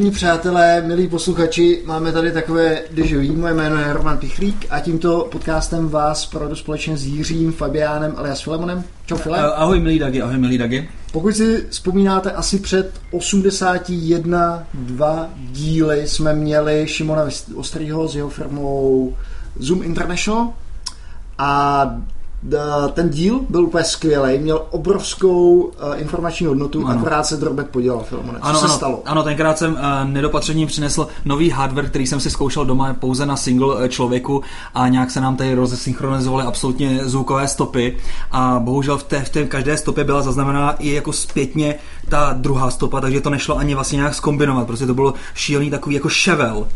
Vážení přátelé, milí posluchači, máme tady takové dežoví. Moje jméno je Roman Pichlík a tímto podcastem vás provedu společně s Jiřím Fabiánem alias Filemonem. Čau File. Eh, ahoj milí Dagi, ahoj milí Dagi. Pokud si vzpomínáte, asi před 81 dva díly jsme měli Šimona Ostrýho s jeho firmou Zoom International a ten díl byl úplně skvělý, měl obrovskou uh, informační hodnotu, ano. akorát se Drobek podělal filmu. Co ano, se ano, stalo? Ano, tenkrát jsem uh, nedopatřením přinesl nový hardware, který jsem si zkoušel doma pouze na single uh, člověku a nějak se nám tady rozesynchronizovaly absolutně zvukové stopy a bohužel v té, v té každé stopě byla zaznamenána i jako zpětně ta druhá stopa, takže to nešlo ani vlastně nějak skombinovat, prostě to bylo šílený takový jako ševel.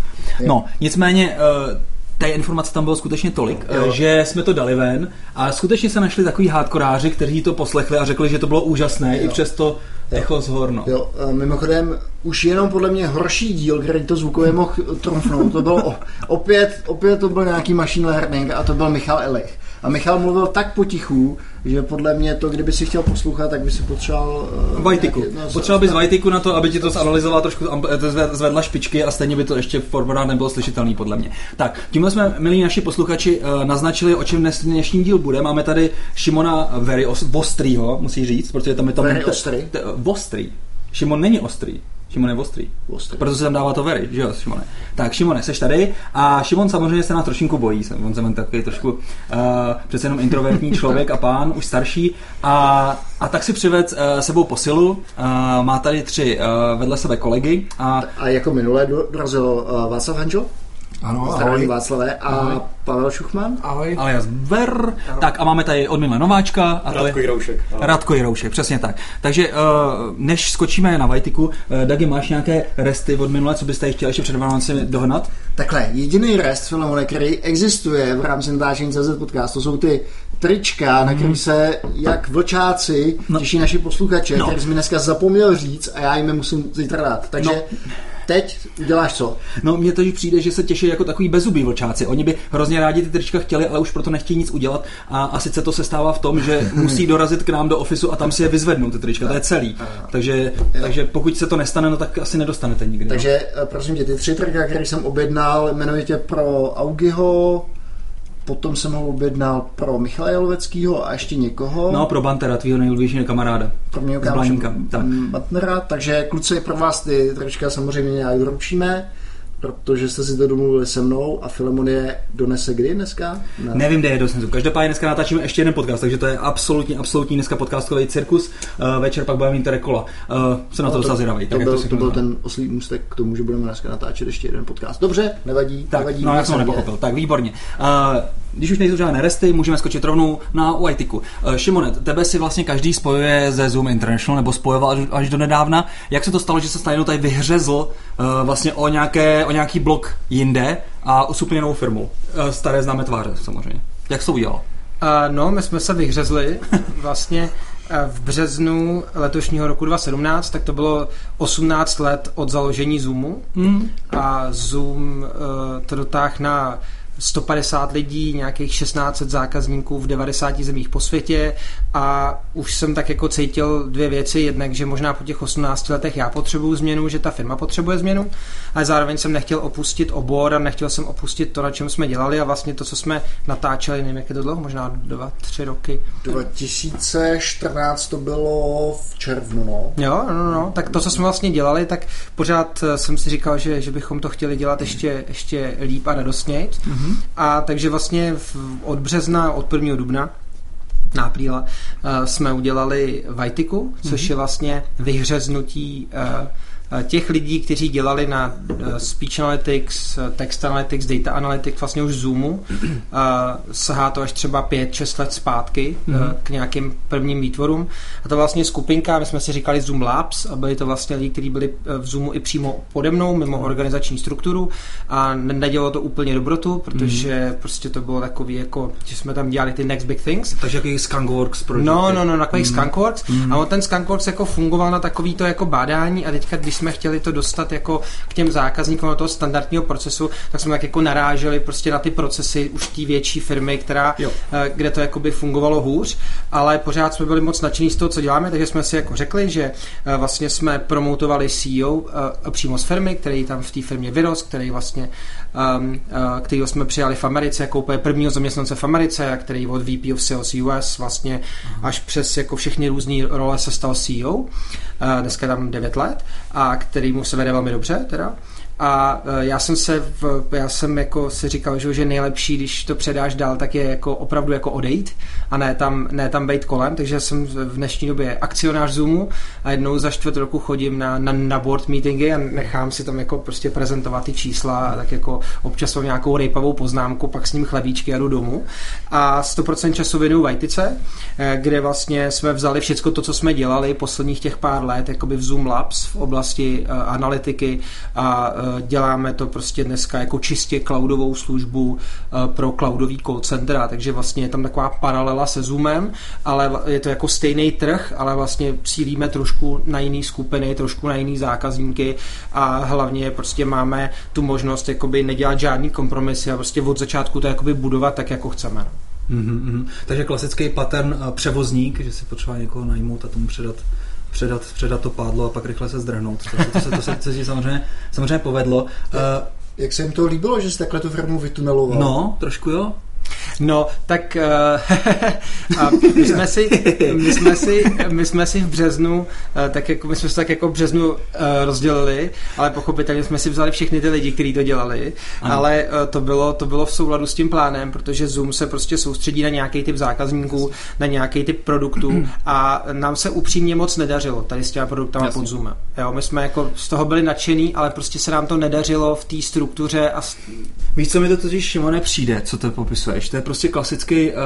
No, nicméně uh, té informace tam bylo skutečně tolik, jo. že jsme to dali ven a skutečně se našli takový hádkoráři, kteří to poslechli a řekli, že to bylo úžasné, jo. i přesto echo z horno. Jo, mimochodem, už jenom podle mě horší díl, který to zvukově mohl trumfnout, to bylo opět, opět to byl nějaký machine learning a to byl Michal Elich. A Michal mluvil tak potichu, že podle mě to, kdyby si chtěl poslouchat, tak by si potřeboval... Uh, Vajtiku. No, potřeboval bys Vajtiku na to, aby ti to zanalizoval trošku, zvedla špičky a stejně by to ještě v formát nebylo slyšitelný, podle mě. Tak, tímhle jsme, milí naši posluchači, uh, naznačili, o čem dnes dnešní díl bude. Máme tady Šimona Very Vostrýho, musí říct, protože tam je tam... Very ostrý. Vostrý. Šimon není ostrý. Šimon je ostrý. ostrý. Proto se tam dává to very, že jo, Šimone. Tak, Šimone, seš tady a Šimon samozřejmě se nás trošinku bojí. On se takový trošku uh, přece jenom introvertní člověk a pán, už starší. A, a tak si přived uh, sebou posilu. Uh, má tady tři uh, vedle sebe kolegy. A, a jako minulé dorazil uh, Václav Hanžel? Ano, Zdravím ahoj. Václavé. A ahoj. Pavel Šuchman. Ahoj. Alias Ver. Ahoj. Tak a máme tady od Mila Nováčka. A Radko to je... Jiroušek. Ahoj. Radko Jiroušek, přesně tak. Takže uh, než skočíme na Vajtiku, uh, Dagi, máš nějaké resty od minule, co byste chtěli ještě před Vánoci dohnat? Takhle, jediný rest, Filemone, který existuje v rámci natáčení CZ podcastu, jsou ty trička, na kterým se jak vlčáci no. těší naši posluchače, no. který jsi mi dneska zapomněl říct a já jim je musím zítra dát. Takže no teď uděláš co? No mně to přijde, že se těší jako takový bezubý vlčáci. Oni by hrozně rádi ty trička chtěli, ale už proto nechtějí nic udělat. A, a sice to se stává v tom, že musí dorazit k nám do ofisu a tam si je vyzvednout ty trička. To je celý. Takže, takže pokud se to nestane, no tak asi nedostanete nikdy. No. Takže no. prosím tě, ty tři trička, které jsem objednal, jmenujete pro Augiho, Potom jsem ho objednal pro Michala Jaloveckého a ještě někoho. No, pro Bantera, tvýho nejlubějšího kamaráda. Pro mě Bantera, takže kluci, pro vás ty troška samozřejmě nějak doručíme protože jste si to domluvili se mnou a Filemon je donese kdy dneska? Ne. Nevím, kde je donesu. Každopádně dneska natáčíme ještě jeden podcast, takže to je absolutně, absolutní dneska podcastový cirkus. Uh, večer pak budeme mít rekola. Uh, jsem na to, no, to docela zvědavý. To, byl, to, to byl ten oslý můstek k tomu, že budeme dneska natáčet ještě jeden podcast. Dobře, nevadí. Tak, nevadí, no, já jsem nepochopil. Tak, výborně. Uh, když už nejsou žádné resty, můžeme skočit rovnou na UITiku. Uh, Šimone, tebe si vlastně každý spojuje ze Zoom International, nebo spojoval až, až do nedávna. Jak se to stalo, že se najednou tady vyhřezl uh, vlastně o, nějaké, o nějaký blok jinde a úplně novou firmou? Uh, staré známé tváře samozřejmě. Jak se to udělal? Uh, no, my jsme se vyhřezli vlastně v březnu letošního roku 2017, tak to bylo 18 let od založení Zoomu mm. a Zoom uh, to dotáhl na 150 lidí, nějakých 1600 zákazníků v 90 zemích po světě a už jsem tak jako cítil dvě věci. Jednak, že možná po těch 18 letech já potřebuju změnu, že ta firma potřebuje změnu, ale zároveň jsem nechtěl opustit obor a nechtěl jsem opustit to, na čem jsme dělali a vlastně to, co jsme natáčeli, nevím, jak je to dlouho, možná dva, tři roky. 2014 to bylo v červnu, no. Jo, no, no, no. tak to, co jsme vlastně dělali, tak pořád jsem si říkal, že, že bychom to chtěli dělat ještě, ještě líp a radostněji. Mm-hmm. Mm-hmm. A takže vlastně v, od března, od 1. dubna na apríla uh, jsme udělali Vajtiku, což mm-hmm. je vlastně vyhřeznutí uh, Eh, těch lidí, kteří dělali na eh, speech analytics, eh, text analytics, data analytics, vlastně už Zoomu, sahá to až třeba 5-6 let zpátky mm-hmm. k nějakým prvním výtvorům. A to vlastně skupinka, my jsme si říkali Zoom Labs a byli to vlastně lidi, kteří byli v Zoomu i přímo pode mnou, mimo mm-hmm. organizační strukturu a nedělalo to úplně dobrotu, protože mm-hmm. prostě to bylo takový jako, že jsme tam dělali ty next big things. Takže jaký Skunkworks project. No, no, no, takový mm-hmm. Skunkworks. Mm-hmm. A on ten Skunkworks jako fungoval na takový to jako bádání a teďka, když když jsme chtěli to dostat jako k těm zákazníkům do toho standardního procesu, tak jsme tak jako naráželi prostě na ty procesy už té větší firmy, která, jo. Eh, kde to jakoby fungovalo hůř, ale pořád jsme byli moc nadšení z toho, co děláme, takže jsme si jako řekli, že eh, vlastně jsme promotovali CEO eh, přímo z firmy, který tam v té firmě vyrost, který vlastně uh, kterýho jsme přijali v Americe jako úplně prvního zaměstnance v Americe, který od VP of Sales US vlastně uh-huh. až přes jako všechny různé role se stal CEO. Uh, dneska tam 9 let a který mu se vede velmi dobře teda. A e, já jsem se, v, já jsem jako si říkal, že, nejlepší, když to předáš dál, tak je jako opravdu jako odejít a ne tam, ne tam být kolem, takže jsem v dnešní době akcionář Zoomu a jednou za čtvrt roku chodím na, na, na board meetingy a nechám si tam jako prostě prezentovat ty čísla a tak jako občas mám nějakou rejpavou poznámku, pak s ním chlebíčky a jdu domů a 100% času věnuju Vajtice, e, kde vlastně jsme vzali všechno to, co jsme dělali posledních těch pár let, jakoby v Zoom Labs v oblasti uh, analytiky a uh, děláme to prostě dneska jako čistě cloudovou službu uh, pro cloudový call centra, takže vlastně je tam taková paralela se Zoomem, ale je to jako stejný trh, ale vlastně cílíme trošku na jiný skupiny, trošku na jiný zákazníky a hlavně prostě máme tu možnost jakoby nedělat žádný kompromisy a prostě od začátku to jakoby budovat tak, jako chceme. Mm-hmm. Takže klasický pattern převozník, že si potřeba někoho najmout a tomu předat předat, předat to pádlo a pak rychle se zdrhnout. To, to, to, se, to, se, to se samozřejmě, samozřejmě povedlo. Jak se jim to líbilo, že jsi takhle tu firmu vytuneloval? No, trošku jo. No, tak uh, my, jsme si, my, jsme si, my jsme si v březnu, uh, tak jako, my jsme se tak jako v březnu uh, rozdělili, ale pochopitelně jsme si vzali všechny ty lidi, kteří to dělali, ano. ale uh, to, bylo, to bylo v souladu s tím plánem, protože Zoom se prostě soustředí na nějaký typ zákazníků, na nějaký typ produktů a nám se upřímně moc nedařilo tady s těma produktama Jasně. pod Zoomem. Jo, my jsme jako z toho byli nadšený, ale prostě se nám to nedařilo v té struktuře a... Víš, co mi to totiž, Šimone, přijde, co to popisuješ? To je prostě klasický uh,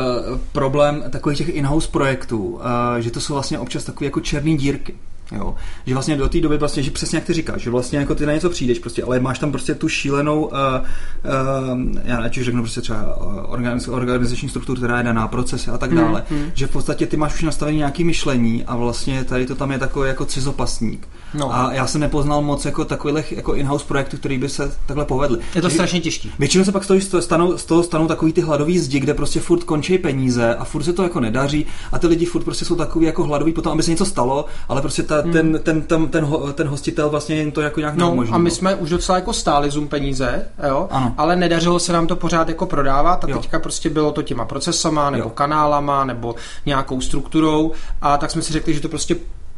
problém takových těch in-house projektů, uh, že to jsou vlastně občas takové jako černé dírky. Jo. Že vlastně do té doby vlastně, že přesně jak ty říkáš, že vlastně jako ty na něco přijdeš prostě, ale máš tam prostě tu šílenou, uh, uh, já už řeknu prostě třeba organiz, organizační strukturu, která je daná, procesy a tak hmm, dále, mm, mm. že v podstatě ty máš už nastavený nějaký myšlení a vlastně tady to tam je takový jako cizopasník. No. A já jsem nepoznal moc jako takových jako in-house projektů, který by se takhle povedly. Je to strašně těžký. Většinou se pak z toho stanou, z toho stanou takový ty hladový zdi, kde prostě furt končí peníze a furt se to jako nedaří a ty lidi furt prostě jsou takový jako hladoví potom, aby se něco stalo, ale prostě ta, hmm. ten, ten, ten, ten, ten, hostitel vlastně jim to jako nějak no, neumožní. A my jsme už docela jako stáli Zoom peníze, jo, ano. ale nedařilo se nám to pořád jako prodávat a jo. teďka prostě bylo to těma procesama nebo jo. kanálama nebo nějakou strukturou a tak jsme si řekli, že to prostě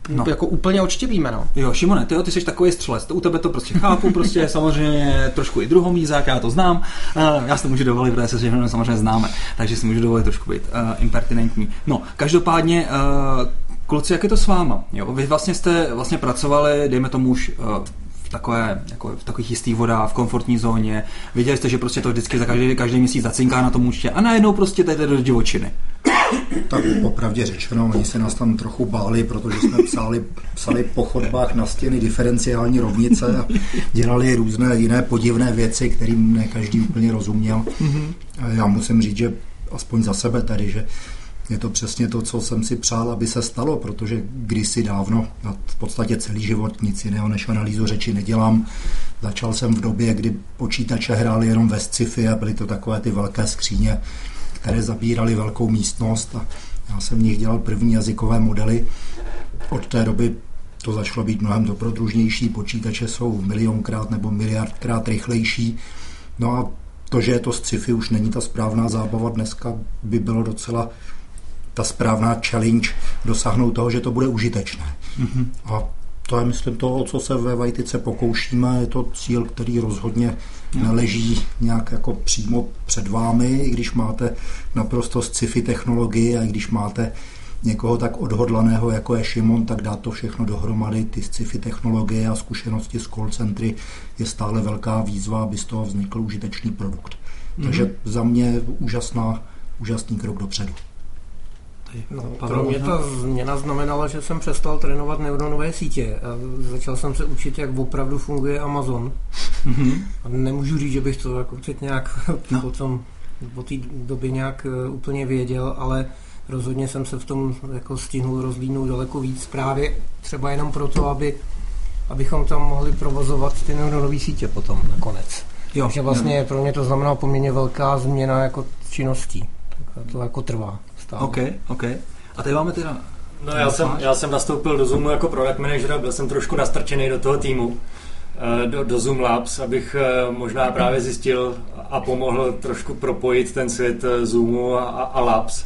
No. Jako úplně určitě víme, no. Jo, Šimone, ty, ty jsi takový střelec, to u tebe to prostě chápu, prostě samozřejmě trošku i druhomízák, já to znám, uh, já si to můžu dovolit, protože se všechno samozřejmě známe, takže si můžu dovolit trošku být uh, impertinentní. No, každopádně, uh, kluci, jak je to s váma? Jo, vy vlastně jste vlastně pracovali, dejme tomu už uh, takové, jako v takových jistých vodách, v komfortní zóně. Viděli jste, že prostě to vždycky za každý, každý měsíc zacinká na tom účtě a najednou prostě tady do divočiny. Tak popravdě řečeno, oni se nás tam trochu báli, protože jsme psali, psali po chodbách na stěny diferenciální rovnice a dělali různé jiné podivné věci, kterým ne každý úplně rozuměl. Mm-hmm. Já musím říct, že aspoň za sebe tady, že je to přesně to, co jsem si přál, aby se stalo, protože kdysi dávno, a v podstatě celý život nic jiného než analýzu řeči nedělám. Začal jsem v době, kdy počítače hrály jenom ve sci-fi a byly to takové ty velké skříně, které zabíraly velkou místnost a já jsem v nich dělal první jazykové modely. Od té doby to začalo být mnohem dobrodružnější, počítače jsou milionkrát nebo miliardkrát rychlejší. No a to, že je to sci-fi, už není ta správná zábava dneska, by bylo docela ta správná challenge dosáhnout toho, že to bude užitečné. Mm-hmm. A to je, myslím, to, o co se ve Vajtice pokoušíme. Je to cíl, který rozhodně neleží nějak jako přímo před vámi, i když máte naprosto sci-fi technologii a i když máte někoho tak odhodlaného, jako je Šimon, tak dá to všechno dohromady, ty sci-fi technologie a zkušenosti z call centry je stále velká výzva, aby z toho vznikl užitečný produkt. Mm-hmm. Takže za mě úžasná, úžasný krok dopředu. No, pro mě ta změna znamenala, že jsem přestal trénovat neuronové sítě a začal jsem se učit, jak opravdu funguje Amazon. Mm-hmm. A nemůžu říct, že bych to jako určitě nějak no. potom po té době nějak eh, úplně věděl, ale rozhodně jsem se v tom jako stihnul rozlínout daleko víc právě třeba jenom proto, aby abychom tam mohli provozovat ty neuronové sítě potom nakonec. Jo, Takže vlastně jo. pro mě to znamená poměrně velká změna jako činností. Tak to jako trvá stále. OK, OK. A teď máme teda No já jsem, já jsem nastoupil do Zoomu jako product manager a byl jsem trošku nastrčený do toho týmu, do, do Zoom Labs, abych eh, možná právě zjistil a pomohl trošku propojit ten svět eh, Zoomu a, a Labs.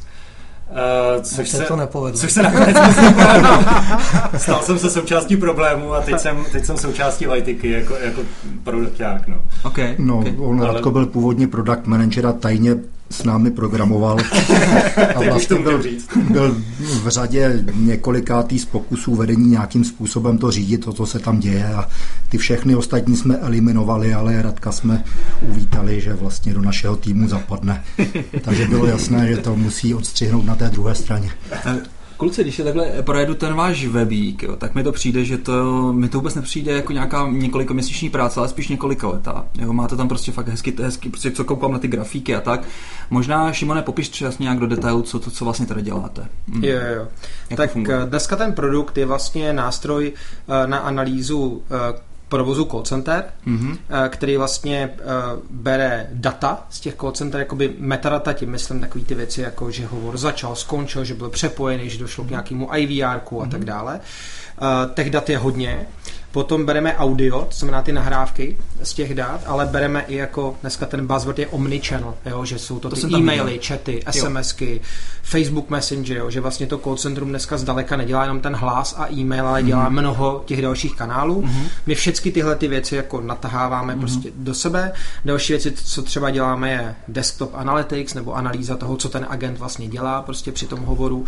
Uh, což se, to nepovedlo. Což se nakonec Stal jsem se součástí problému a teď jsem, teď jsem součástí Vajtiky jako, jako produkták. No. Okay, no, okay. on Ale... Radko byl původně product manager a tajně s námi programoval a vlastně byl, byl v řadě několikátý z pokusů vedení nějakým způsobem to řídit, to, co se tam děje a ty všechny ostatní jsme eliminovali, ale Radka jsme uvítali, že vlastně do našeho týmu zapadne. Takže bylo jasné, že to musí odstřihnout na té druhé straně. Kluci, když je takhle projedu ten váš webík, jo, tak mi to přijde, že to, mi to vůbec nepřijde jako nějaká několikoměsíční práce, ale spíš několika letá. Jo, máte tam prostě fakt hezky, hezky prostě co koukám na ty grafiky a tak. Možná, Šimone, popiš třeba nějak do detailu, co, to, co vlastně tady děláte. Hmm. Jo, jo. Jak tak eh, dneska ten produkt je vlastně nástroj eh, na analýzu eh, provozu call center, mm-hmm. který vlastně uh, bere data z těch call center, jakoby metadata, tím myslím takový ty věci, jako že hovor začal, skončil, že byl přepojený, že došlo k nějakému IVR a mm-hmm. tak dále. Uh, těch dat je hodně. Potom bereme audio, to znamená ty nahrávky z těch dat, ale bereme i jako, dneska ten buzzword je omnichannel, jo, že jsou to, to ty e-maily, chaty, SMSky, Facebook Messenger, jo, že vlastně to call centrum dneska zdaleka nedělá jenom ten hlas a e-mail, ale dělá mm-hmm. mnoho těch dalších kanálů. Mm-hmm. My všechny tyhle ty věci jako nataháváme mm-hmm. prostě do sebe. Další věci, co třeba děláme, je desktop analytics nebo analýza toho, co ten agent vlastně dělá prostě při tom hovoru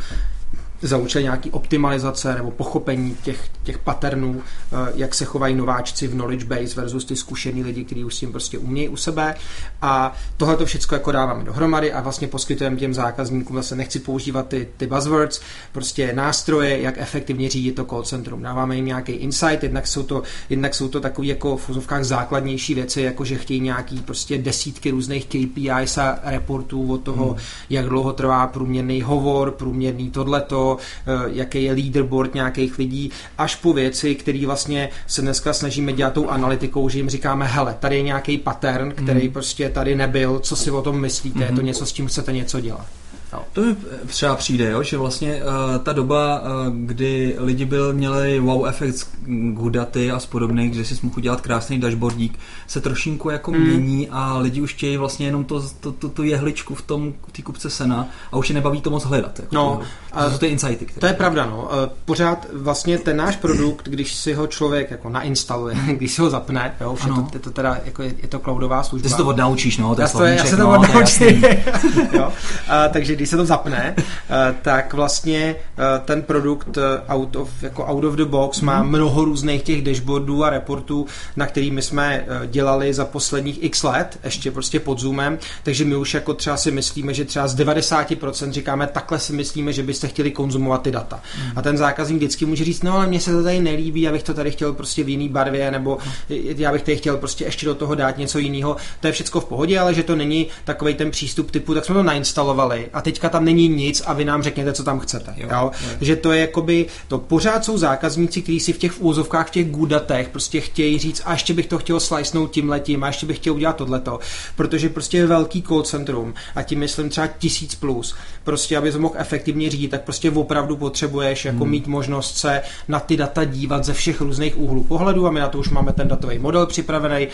za účel nějaký optimalizace nebo pochopení těch, těch patternů, eh, jak se chovají nováčci v knowledge base versus ty zkušený lidi, kteří už s tím prostě umějí u sebe. A tohle to všechno jako dáváme dohromady a vlastně poskytujeme těm zákazníkům, zase nechci používat ty, ty buzzwords, prostě nástroje, jak efektivně řídit to call centrum. Dáváme jim nějaký insight, jednak jsou to, jednak jsou to takové jako v úzovkách základnější věci, jako že chtějí nějaký prostě desítky různých KPIs a reportů od toho, hmm. jak dlouho trvá průměrný hovor, průměrný tohleto, Eh, jaký je leaderboard nějakých lidí, až po věci, které vlastně se dneska snažíme dělat tou analytikou, že jim říkáme, hele, tady je nějaký pattern, který mm. prostě tady nebyl, co si o tom myslíte, mm-hmm. je to mhm. něco, s čím chcete něco dělat. No. To mi třeba přijde, jo, že vlastně uh, ta doba, uh, kdy lidi byl, měli wow efekt z Gudaty a podobných, že si mohl dělat krásný dashboardík, se trošinku jako mm. mění a lidi už chtějí vlastně jenom to, to, to, tu jehličku v tom té kupce sena a už je nebaví to moc hledat. Jako no, to, to jsou ty insighty. Které... To je pravda, no. Eh, pořád vlastně ten náš produkt, když si ho člověk jako nainstaluje, když si ho zapne, jo, je to, je to teda jako je, je to cloudová služba. Ty si to odnaučíš, no, to je to, já se to no, odnaučím. jo. A, takže když se to zapne, eh, tak vlastně ten produkt out of, jako out of the box má mhm. mnoho různých těch dashboardů a reportů, na kterými jsme dělali za posledních x let, ještě prostě pod Zoomem, takže my už jako třeba si myslíme, že třeba z 90% říkáme, takhle si myslíme, že byste chtěli konzumovat ty data. A ten zákazník vždycky může říct, no ale mně se to tady nelíbí, já bych to tady chtěl prostě v jiný barvě, nebo já bych tady chtěl prostě ještě do toho dát něco jiného. To je všechno v pohodě, ale že to není takový ten přístup typu, tak jsme to nainstalovali a teďka tam není nic a vy nám řekněte, co tam chcete. Jo, jo? Jo. Že to je jakoby, to pořád jsou zákazníci, kteří si v těch úzovkách, v těch gudatech prostě chtějí říct, a ještě bych to chtěl slicenout tím letím, a ještě bych chtěl udělat tohleto, protože prostě je velký call centrum a tím myslím třeba tisíc plus. Prostě, aby to mohl efektivně řídit, tak prostě opravdu potřebuješ jako hmm. mít možnost se na ty data dívat ze všech různých úhlů pohledu a my na to už máme ten datový model připravený,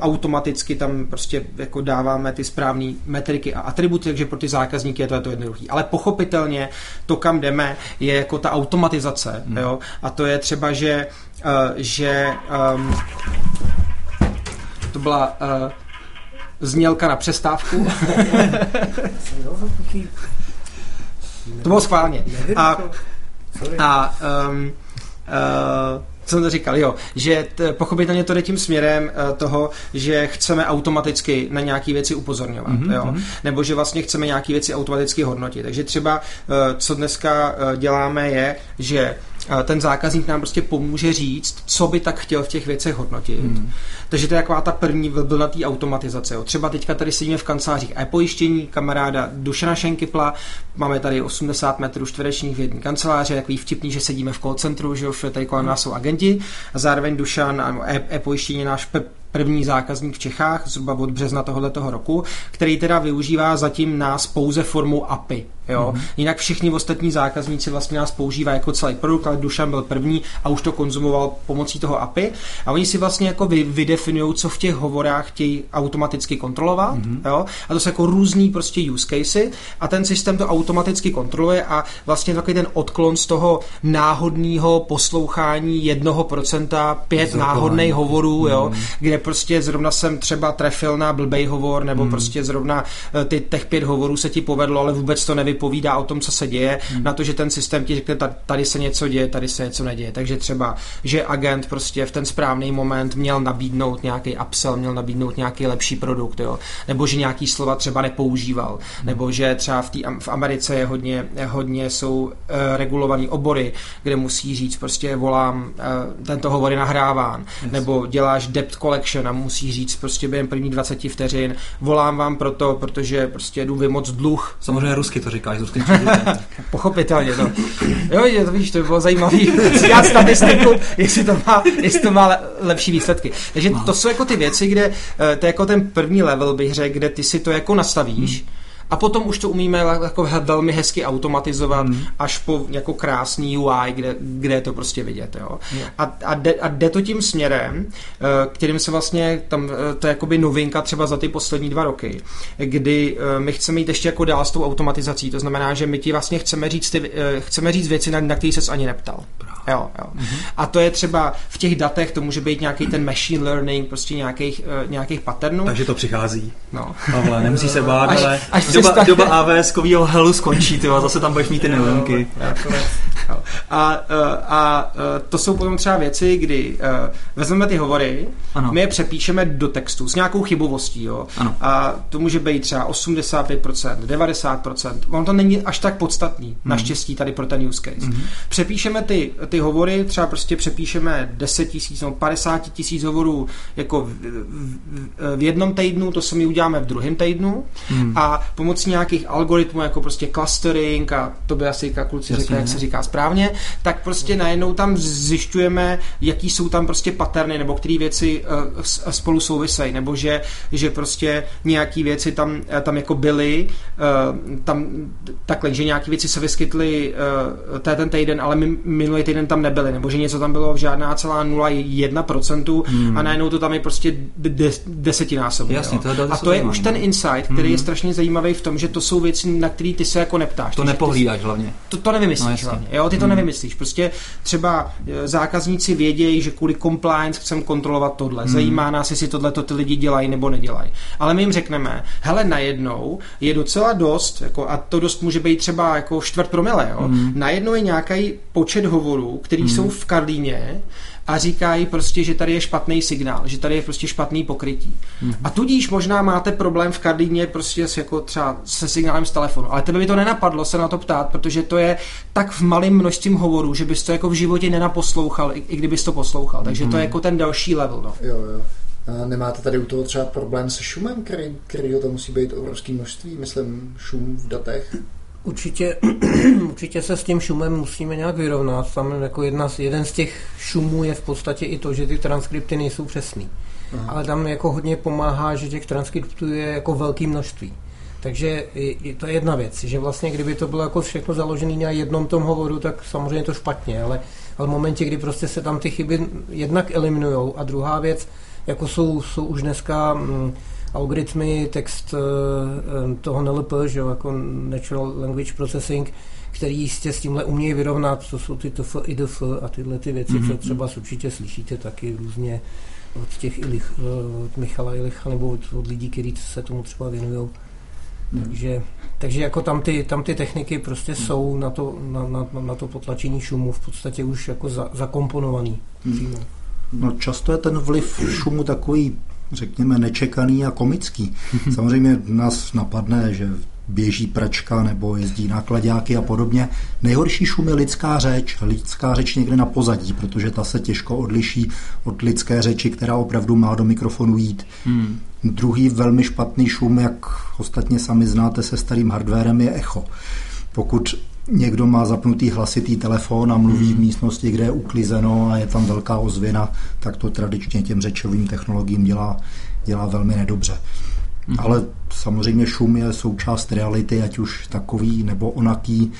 automaticky tam prostě jako dáváme ty správné metriky a atributy, takže pro ty zákazníky je to, je to jednoduchý. Ale pochopitelně to, kam jdeme, je jako ta automatizace. Hmm. Jo? A to je třeba, že, uh, že um, to byla uh, znělka na přestávku. to bylo schválně. A, a um, uh, co jsem to říkal, jo, že t, pochopitelně to jde tím směrem uh, toho, že chceme automaticky na nějaké věci upozorňovat, mm-hmm. jo, mhm. nebo že vlastně chceme nějaké věci automaticky hodnotit. Takže třeba, uh, co dneska uh, děláme, je, že ten zákazník nám prostě pomůže říct, co by tak chtěl v těch věcech hodnotit. Hmm. Takže to je taková ta první vlna té automatizace. Jo. Třeba teďka tady sedíme v kancelářích e-pojištění, kamaráda Dušana Šenkypla, máme tady 80 metrů čtverečních v jedné kanceláři, takový vtipný, že sedíme v call centru, že jo, tady kolem nás jsou agenti a zároveň Dušan, e-pojištění náš první zákazník v Čechách, zhruba od března tohoto roku, který teda využívá zatím nás pouze formou API. Jo? Mm-hmm. Jinak všichni ostatní zákazníci vlastně nás používají jako celý produkt, ale Dušan byl první a už to konzumoval pomocí toho API. A oni si vlastně jako vy, vydefinují, co v těch hovorách chtějí automaticky kontrolovat. Mm-hmm. Jo? A to jsou jako různý prostě use casey a ten systém to automaticky kontroluje a vlastně takový ten odklon z toho náhodného poslouchání jednoho procenta pět náhodných hovorů, mm-hmm. jo? Mhm. kde prostě zrovna jsem třeba trefil na blbej hovor, nebo mm-hmm. prostě zrovna eh, ty těch pět hovorů se ti povedlo, ale vůbec to nevypadá vypovídá o tom, co se děje, hmm. na to, že ten systém ti řekne, tady se něco děje, tady se něco neděje. Takže třeba, že agent prostě v ten správný moment měl nabídnout nějaký upsell, měl nabídnout nějaký lepší produkt, jo? nebo že nějaký slova třeba nepoužíval, hmm. nebo že třeba v, tý, v Americe je hodně, hodně jsou uh, regulovaný obory, kde musí říct prostě volám, uh, tento hovor je nahráván, yes. nebo děláš debt collection a musí říct prostě během první 20 vteřin, volám vám proto, protože prostě jdu vymoc dluh. Samozřejmě rusky to říká říkáš s ruským Pochopitelně, to. Jo, je, to víš, to by bylo zajímavé já statistiku, jestli to má, jestli to má lepší výsledky. Takže to jsou jako ty věci, kde eh, to je jako ten první level, bych řekl, kde ty si to jako nastavíš, hmm a potom už to umíme jako velmi hezky automatizovat mm. až po jako krásný UI, kde, kde je to prostě vidět. Jo. Yeah. A, a, jde, a jde to tím směrem, eh, kterým se vlastně, tam, eh, to je jakoby novinka třeba za ty poslední dva roky, kdy eh, my chceme jít ještě jako dál s tou automatizací, to znamená, že my ti vlastně chceme říct, ty, chceme říct věci, na, na které ses ani neptal. Jo, jo. Mm-hmm. A to je třeba v těch datech, to může být nějaký ten machine learning, prostě nějakých, nějakých patternů. Takže to přichází. No. Pavle, nemusí se bát, až, ale... Až doba, doba AWS-kovýho helu skončí, ty zase tam budeš mít ty neuronky. A, a, a to jsou potom třeba věci, kdy uh, vezmeme ty hovory, ano. my je přepíšeme do textu s nějakou chybovostí, jo. Ano. A to může být třeba 85%, 90%. On to není až tak podstatný, hmm. naštěstí tady pro ten use case. Hmm. Přepíšeme ty, ty hovory, třeba prostě přepíšeme 10 tisíc nebo 50 tisíc hovorů jako v, v, v jednom týdnu, to sami uděláme v druhém týdnu. Hmm. a pomocí nějakých algoritmů, jako prostě clustering a to by asi kluci řekli, jak se říká správně, tak prostě najednou tam zjišťujeme, jaký jsou tam prostě paterny, nebo které věci uh, spolu souvisejí, nebo že, že prostě nějaký věci tam, uh, tam jako byly, uh, tam takhle, že nějaké věci se vyskytly uh, ten týden, ale my, minulý týden tam nebyly, nebo že něco tam bylo v žádná celá 0,1% hmm. a najednou to tam je prostě de, desetinásobně. Jasně, to je a to je už ten insight, který hmm. je strašně zajímavý v tom, že to jsou věci, na které ty se jako neptáš. To nepohlídáš hlavně. To, to nevymyslíš no, hlavně. Jo, ty to hmm. nevymyslíš. Prostě třeba e, zákazníci vědějí, že kvůli compliance chcem kontrolovat tohle. Hmm. Zajímá nás, jestli tohle to ty lidi dělají nebo nedělají. Ale my jim řekneme, hele, najednou je docela dost, jako, a to dost může být třeba jako čtvrt promile, jo. Hmm. Najednou je nějaký počet hovorů, který hmm. jsou v Karlíně a říkají prostě, že tady je špatný signál, že tady je prostě špatný pokrytí. Mm-hmm. A tudíž možná máte problém v Karlíně prostě s, jako třeba se signálem z telefonu, ale tebe by to nenapadlo se na to ptát, protože to je tak v malém množství hovorů, že bys to jako v životě nenaposlouchal, i, i kdybys to poslouchal. Takže mm-hmm. to je mhm. jako ten další level. No. Jo, jo. A nemáte tady u toho třeba problém se šumem, který, kterýho to musí být obrovské množství, myslím šum v datech? Určitě, určitě se s tím šumem musíme nějak vyrovnat. Tam jako jedna z, jeden z těch šumů je v podstatě i to, že ty transkripty nejsou přesný. Aha. Ale tam jako hodně pomáhá, že těch transkriptů je jako velké množství. Takže to je jedna věc, že vlastně kdyby to bylo jako všechno založené na jednom tom hovoru, tak samozřejmě to špatně, ale, ale v momentě, kdy prostě se tam ty chyby jednak eliminují a druhá věc, jako jsou, jsou už dneska mm, algoritmy text eh, eh, toho NLP, že jo, jako Natural Language Processing, který jistě s tímhle umějí vyrovnat, to jsou ty TF, IDF a tyhle ty věci, mm-hmm. co mhm. třeba určitě slyšíte taky různě od těch Ilich, eh, od Michala Ilicha nebo od, od lidí, kteří se tomu třeba věnují. Mm. Takže, takže jako tam ty, tam ty techniky prostě mm. jsou na to, na, na, na to potlačení šumu v podstatě už jako za, zakomponovaný. Mm. No často je ten vliv šumu takový řekněme, nečekaný a komický. Samozřejmě nás napadne, že běží pračka nebo jezdí nákladáky a podobně. Nejhorší šum je lidská řeč. Lidská řeč někde na pozadí, protože ta se těžko odliší od lidské řeči, která opravdu má do mikrofonu jít. Hmm. Druhý velmi špatný šum, jak ostatně sami znáte se starým hardwarem, je echo. Pokud někdo má zapnutý hlasitý telefon a mluví v místnosti, kde je uklizeno a je tam velká ozvěna, tak to tradičně těm řečovým technologiím dělá, dělá velmi nedobře. Mm-hmm. Ale samozřejmě šum je součást reality, ať už takový nebo onaký.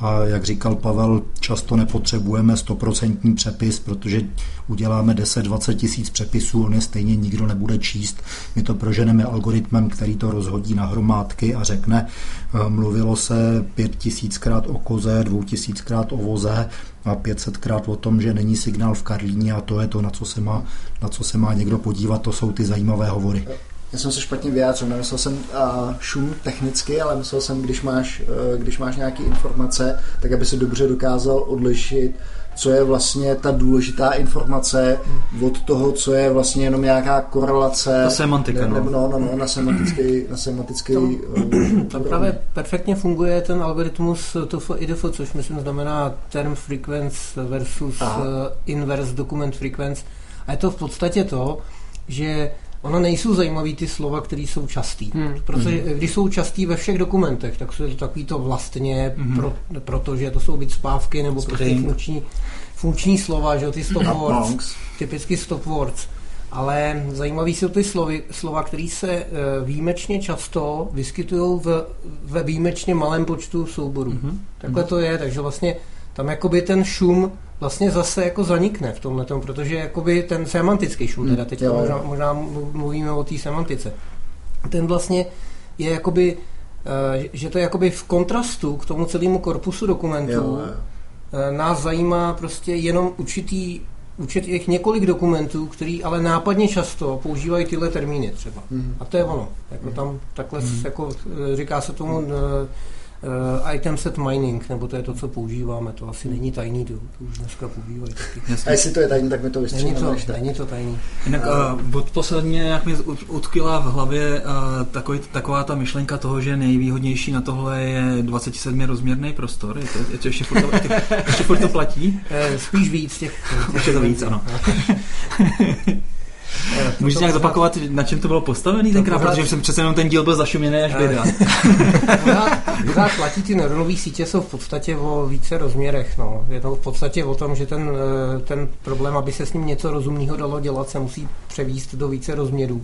A jak říkal Pavel, často nepotřebujeme stoprocentní přepis, protože uděláme 10-20 tisíc přepisů, on je stejně nikdo nebude číst. My to proženeme algoritmem, který to rozhodí na hromádky a řekne, eh, mluvilo se pět tisíckrát o koze, dvou tisíckrát o voze a 500krát o tom, že není signál v Karlíně a to je to, na co se má, na co se má někdo podívat, to jsou ty zajímavé hovory. Já jsem se špatně vyjádřil, nemyslel jsem uh, šum technicky, ale myslel jsem, když máš, uh, když máš nějaké informace, tak aby se dobře dokázal odlišit, co je vlastně ta důležitá informace od toho, co je vlastně jenom nějaká korelace. Ta semantika, ne, no. no, no, no, na semantický, na semantický tam, uh, tam právě perfektně funguje ten algoritmus TOFO IDFO, což myslím znamená term frequency versus uh, inverse document frequency. A je to v podstatě to, že Ono nejsou zajímavý ty slova, které jsou častý. Hmm. Protože hmm. když jsou častý ve všech dokumentech, tak jsou to takový to vlastně, hmm. pro, protože to jsou být spávky nebo prostě funkční, funkční slova, že ty stop words, typicky stop words. Ale zajímavé jsou ty slovy, slova, které se e, výjimečně často vyskytují ve výjimečně malém počtu souborů. Mm-hmm. Takhle to je, takže vlastně tam jakoby ten šum vlastně zase jako zanikne v tomhle, protože jakoby ten semantický šum, teda teď jo, možná, možná mluvíme o té semantice, ten vlastně je jakoby, uh, že to je jakoby v kontrastu k tomu celému korpusu dokumentů, jo, jo. Uh, nás zajímá prostě jenom určitý určitých několik dokumentů, který ale nápadně často používají tyhle termíny třeba. Mm. A to je ono. Jako tam takhle mm. jako, eh, říká se tomu uh, uh, item set mining, nebo to je to, co používáme, to asi není tajný, to, to už dneska používají taky. A jestli to je tajný, tak mi to vystřílíme. Není to, není to tajný. Jinak uh, posledně jak mi utkila v hlavě uh, takový, taková ta myšlenka toho, že nejvýhodnější na tohle je 27 rozměrný prostor. Je to, je to ještě, furt to, ještě furt to platí? Spíš víc těch. Ještě to víc, ano. Můžeš nějak zopakovat, na čem to bylo postavený tenkrát, protože jsem přece jenom ten díl byl zašuměný až běda. pořád platí ty neuronové sítě jsou v podstatě o více rozměrech. No. Je to v podstatě o tom, že ten, eh, ten problém, aby se s ním něco rozumného dalo dělat, se musí převíst do více rozměrů.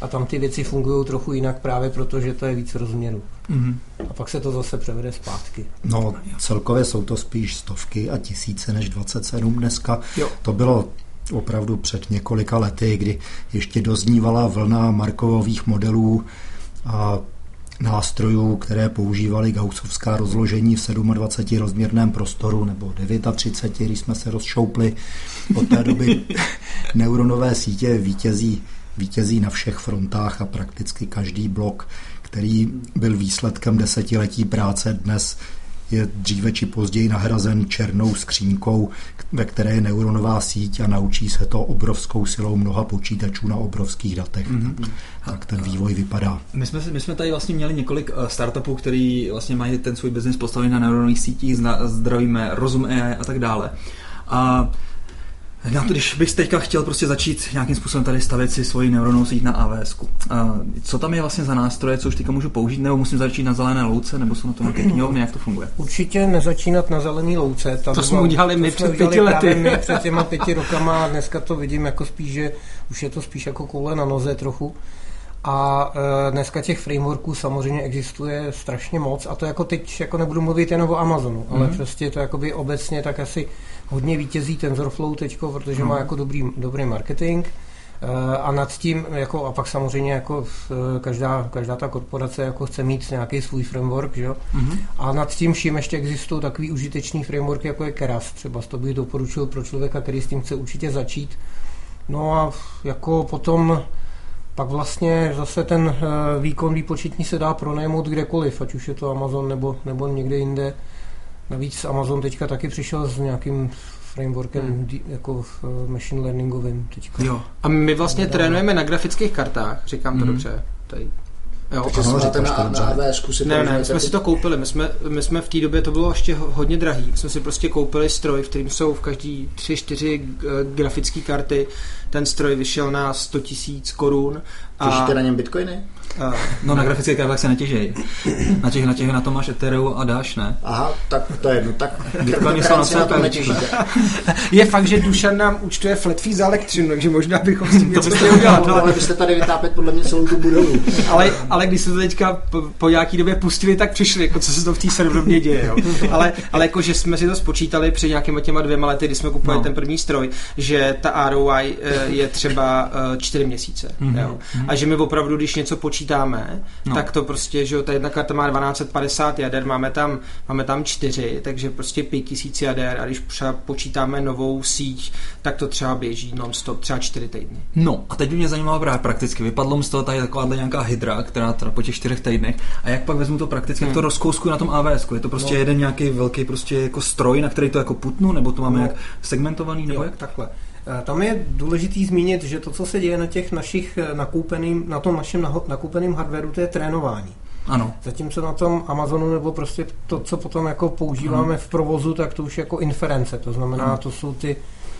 A tam ty věci fungují trochu jinak právě proto, že to je více rozměrů. Mm-hmm. A pak se to zase převede zpátky. No, celkově jsou to spíš stovky a tisíce než 27 dneska. Jo. To bylo opravdu před několika lety, kdy ještě doznívala vlna markových modelů a nástrojů, které používali gaussovská rozložení v 27 rozměrném prostoru nebo 39, když jsme se rozšoupli. Od té doby neuronové sítě vítězí, vítězí na všech frontách a prakticky každý blok, který byl výsledkem desetiletí práce, dnes je dříve či později nahrazen černou skřínkou, ve které je neuronová síť a naučí se to obrovskou silou mnoha počítačů na obrovských datech. Mm-hmm. Tak ten vývoj vypadá. My jsme, my jsme tady vlastně měli několik eh, startupů, který vlastně mají ten svůj biznis postavený na neuronových sítích, zdravíme rozum AI a tak dále. A na to, když bych teďka chtěl prostě začít nějakým způsobem tady stavět si svoji neuronovou síť na AWS. Co tam je vlastně za nástroje, co už teďka můžu použít, nebo musím začít na zelené louce, nebo jsou na to nějaké knihovny, jak to funguje? Určitě nezačínat na zelené louce. Tam to jsme udělali my před pěti lety. My před těma pěti rokama, dneska to vidím jako spíš, že už je to spíš jako koule na noze trochu. A e, dneska těch frameworků samozřejmě existuje strašně moc a to jako teď jako nebudu mluvit jenom o Amazonu, mm-hmm. ale mhm. prostě to jakoby obecně tak asi hodně vítězí TensorFlow teďko, protože má mhm. jako dobrý, dobrý marketing e, a nad tím, jako, a pak samozřejmě jako každá, každá ta korporace jako chce mít nějaký svůj framework, že? Mm-hmm. A nad tím vším ještě existují takový užitečný framework, jako je Keras. Třeba to bych doporučil pro člověka, který s tím chce určitě začít. No a jako potom pak vlastně zase ten eh, výkon výpočetní se dá pronajmout kdekoliv, ať už je to Amazon nebo, nebo někde jinde. Navíc Amazon teďka taky přišel s nějakým frameworkem hmm. jako v eh, machine learningovým teďka. Jo. A my vlastně trénujeme na grafických kartách, říkám to hmm. dobře. Tady Jo, Takže ano, máte na, na AWS si Ne, ne, my jsme si to koupili, my jsme, my jsme v té době, to bylo ještě hodně drahý, my jsme si prostě koupili stroj, v kterým jsou v každý 3-4 grafické karty, ten stroj vyšel na 100 tisíc korun. A... Těžíte na něm bitcoiny? Uh, no na grafické kartách se netěžej. Na těch, na těch na tom máš Ethereum a dáš, ne? Aha, tak to je jedno. Tak Bitcoiny jsou na, na tom netěžíte. je fakt, že Dušan nám účtuje flat fee za elektřinu, takže možná bychom s tím něco chtěli udělat. No, ale byste tady vytápět podle mě celou tu budovu. ale, ale když se to teďka po, po nějaký době pustili, tak přišli, jako co se to v té serverovně děje. Jo. Ale, ale jako, že jsme si to spočítali před nějakýma těma dvěma lety, kdy jsme kupovali no. ten první stroj, že ta ROI eh, je třeba uh, čtyři měsíce. Mm-hmm. Jo. A že my opravdu, když něco počítáme, no. tak to prostě, že ta jedna karta má 1250 jader, máme tam, máme tam čtyři, takže prostě 5000 jader a když třeba počítáme novou síť, tak to třeba běží non-stop, třeba čtyři týdny. No a teď by mě zajímalo právě prakticky. Vypadlo mi z toho tady taková nějaká hydra, která teda po těch čtyřech týdnech. A jak pak vezmu to prakticky, hmm. jak to hmm. rozkousku na tom AWS? Je to prostě no. jeden nějaký velký prostě jako stroj, na který to jako putnu, nebo to máme no. jak segmentovaný, nebo jo, jak takhle? Eh, tam je důležitý zmínit, že to, co se děje na těch našich eh, nakoupeným, na tom našem nakoupeném hardwareu, to je trénování. Ano. Zatímco na tom Amazonu nebo prostě to, co potom jako používáme ano. v provozu, tak to už jako inference. To znamená, ano. to jsou ty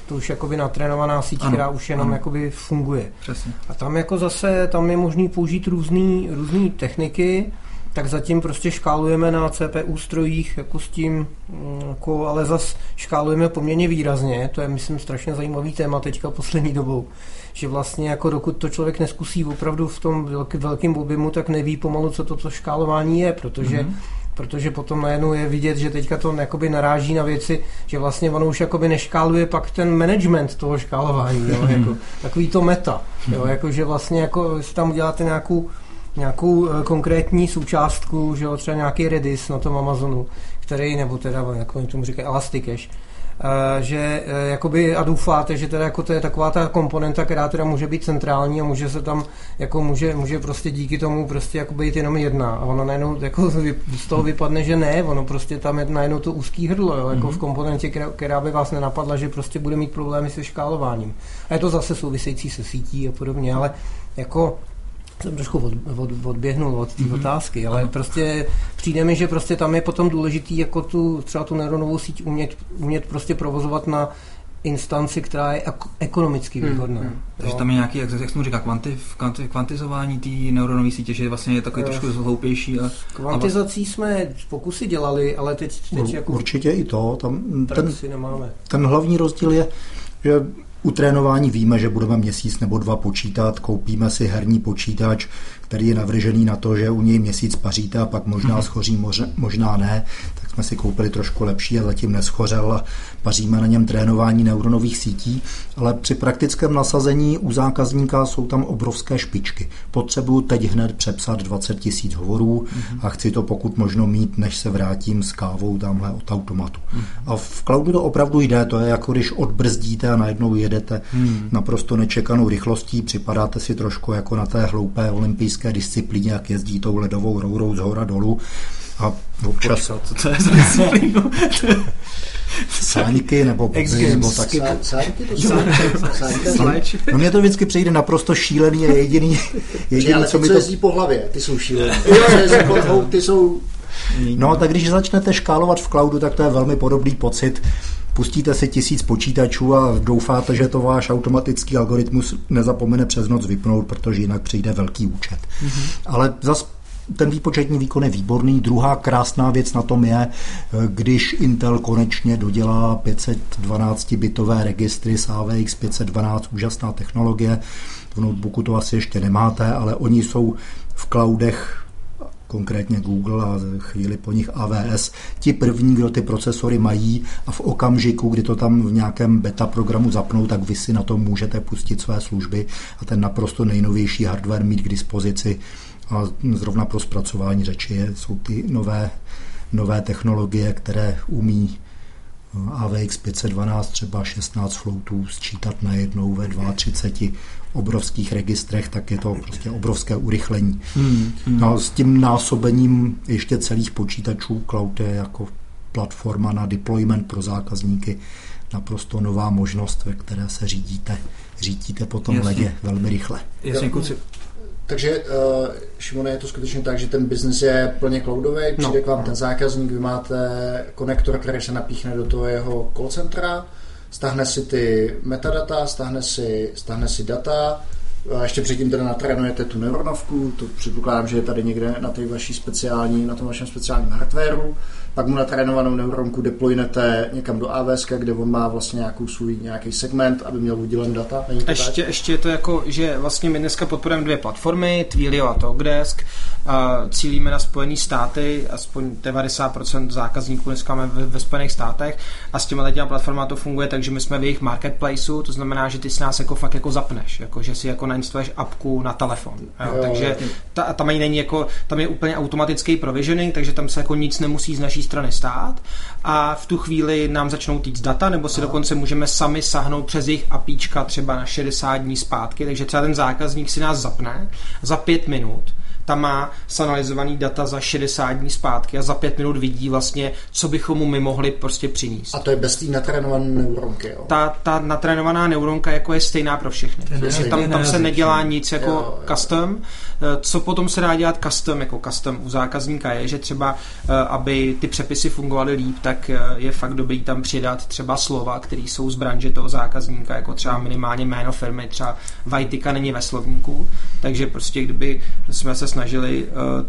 to už jakoby natrénovaná síť, ano. která už jenom ano. jakoby funguje. Přesně. A tam jako zase, tam je možný použít různé různý techniky, tak zatím prostě škálujeme na CPU strojích jako s tím, mm, jako, ale zas škálujeme poměrně výrazně, to je myslím strašně zajímavý téma teďka poslední dobou, že vlastně jako dokud to člověk neskusí opravdu v tom velký, velkým objemu, tak neví pomalu, co to, to škálování je, protože mm-hmm protože potom najednou je vidět, že teďka to jakoby naráží na věci, že vlastně ono už jakoby neškáluje pak ten management toho škálování, jo, jako, takový to meta, jo, jako, že vlastně jako si tam uděláte nějakou nějakou eh, konkrétní součástku, že jo, třeba nějaký Redis na tom Amazonu, který, nebo teda, jak oni tomu říkají, Elasticache, eh, že eh, jakoby a doufáte, že teda jako to je taková ta komponenta, která teda může být centrální a může se tam, jako může, může prostě díky tomu prostě jako být jenom jedna a ono najednou jako z toho vypadne, že ne, ono prostě tam je najednou to úzký hrdlo, jo, jako mm-hmm. v komponentě, která, která by vás nenapadla, že prostě bude mít problémy se škálováním. A je to zase související se sítí a podobně, ale jako jsem trošku od, od, odběhnul od té mm-hmm. otázky, ale prostě přijde mi, že prostě tam je potom důležitý jako tu, třeba tu neuronovou síť umět, umět prostě provozovat na instanci, která je ekonomicky hmm, výhodná. Hmm, hmm. Takže tam je nějaký, jak, jak jsem říká, kvantif, kvantif, kvantizování té neuronové sítě, že vlastně je takový jo. trošku hloupější. A, Kvantizací a jsme pokusy dělali, ale teď, teď jako... Určitě i to. Tam ten, nemáme. ten hlavní rozdíl je, že u trénování víme, že budeme měsíc nebo dva počítat, koupíme si herní počítač, který je navržený na to, že u něj měsíc paříte a pak možná mhm. schoří, možná ne, tak jsme si koupili trošku lepší a zatím neschořel a paříme na něm trénování neuronových sítí, ale při praktickém nasazení u zákazníka jsou tam obrovské špičky. Potřebuju teď hned přepsat 20 tisíc hovorů a chci to pokud možno mít, než se vrátím s kávou tamhle od automatu. A v cloudu to opravdu jde, to je jako když odbrzdíte a najednou jedete hmm. naprosto nečekanou rychlostí, připadáte si trošku jako na té hloupé olympijské disciplíně, jak jezdí tou ledovou rourou z hora dolů a občas... Co to je za disciplínu? Sáňky nebo nebo taky... Sáňky to No mě to vždycky přijde naprosto šílený a jediný, jediný ale co mi to... jezdí po hlavě, ty jsou šílený. ty jsou... No, tak když začnete škálovat v cloudu, tak to je velmi podobný pocit. Pustíte si tisíc počítačů a doufáte, že to váš automatický algoritmus nezapomene přes noc vypnout, protože jinak přijde velký účet. Mm-hmm. Ale zas ten výpočetní výkon je výborný. Druhá krásná věc na tom je, když Intel konečně dodělá 512-bitové registry s AVX 512, úžasná technologie. V notebooku to asi ještě nemáte, ale oni jsou v cloudech konkrétně Google a chvíli po nich AWS, ti první, kdo ty procesory mají a v okamžiku, kdy to tam v nějakém beta programu zapnou, tak vy si na to můžete pustit své služby a ten naprosto nejnovější hardware mít k dispozici. A zrovna pro zpracování řeči jsou ty nové, nové technologie, které umí AVX 512 třeba 16 floutů sčítat najednou ve 32 obrovských registrech, tak je to prostě obrovské urychlení. Hmm, hmm. No, s tím násobením ještě celých počítačů cloud je jako platforma na deployment pro zákazníky naprosto nová možnost, ve které se řídíte, řídíte po tom Jasně. ledě velmi rychle. Jasně, kluci, takže uh, Šimone, je to skutečně tak, že ten biznis je plně cloudový, přijde no. k vám ten zákazník, vy máte konektor, který se napíchne do toho jeho call centra, stáhne si ty metadata, stáhne si, stáhne si data, a ještě předtím teda natrénujete tu neuronovku, to předpokládám, že je tady někde na té vaší speciální, na tom vašem speciálním hardwareu pak mu natrénovanou neuronku deploynete někam do AWS, kde on má vlastně nějakou svůj nějaký segment, aby měl udělen data. Není to ještě, tak? ještě je to jako, že vlastně my dneska podporujeme dvě platformy, Twilio a Talkdesk. A cílíme na Spojené státy, aspoň 90% zákazníků dneska máme ve, ve Spojených státech a s těma těma platformama to funguje tak, že my jsme v jejich marketplaceu, to znamená, že ty s nás jako fakt jako zapneš, jako že si jako nainstaluješ apku na telefon. Jo? Jo, takže ta, tam, není jako, tam je úplně automatický provisioning, takže tam se jako nic nemusí z naší strany stát a v tu chvíli nám začnou týct data, nebo si Aha. dokonce můžeme sami sahnout přes jejich apíčka třeba na 60 dní zpátky, takže třeba ten zákazník si nás zapne za pět minut tam má sanalizovaný data za 60 dní zpátky a za 5 minut vidí vlastně, co bychom mu my mohli prostě přinést. A to je bez té natrénované neuronky, jo? Ta, ta natrénovaná neuronka jako je stejná pro všechny. Ne, tam, tam se nedělá nic jako jo, jo. custom. Eh, co potom se dá dělat custom, jako custom u zákazníka je, že třeba, eh, aby ty přepisy fungovaly líp, tak eh, je fakt dobrý tam přidat třeba slova, které jsou z branže toho zákazníka, jako třeba minimálně jméno firmy, třeba Vajtika není ve slovníku, takže prostě kdyby jsme se snažili uh,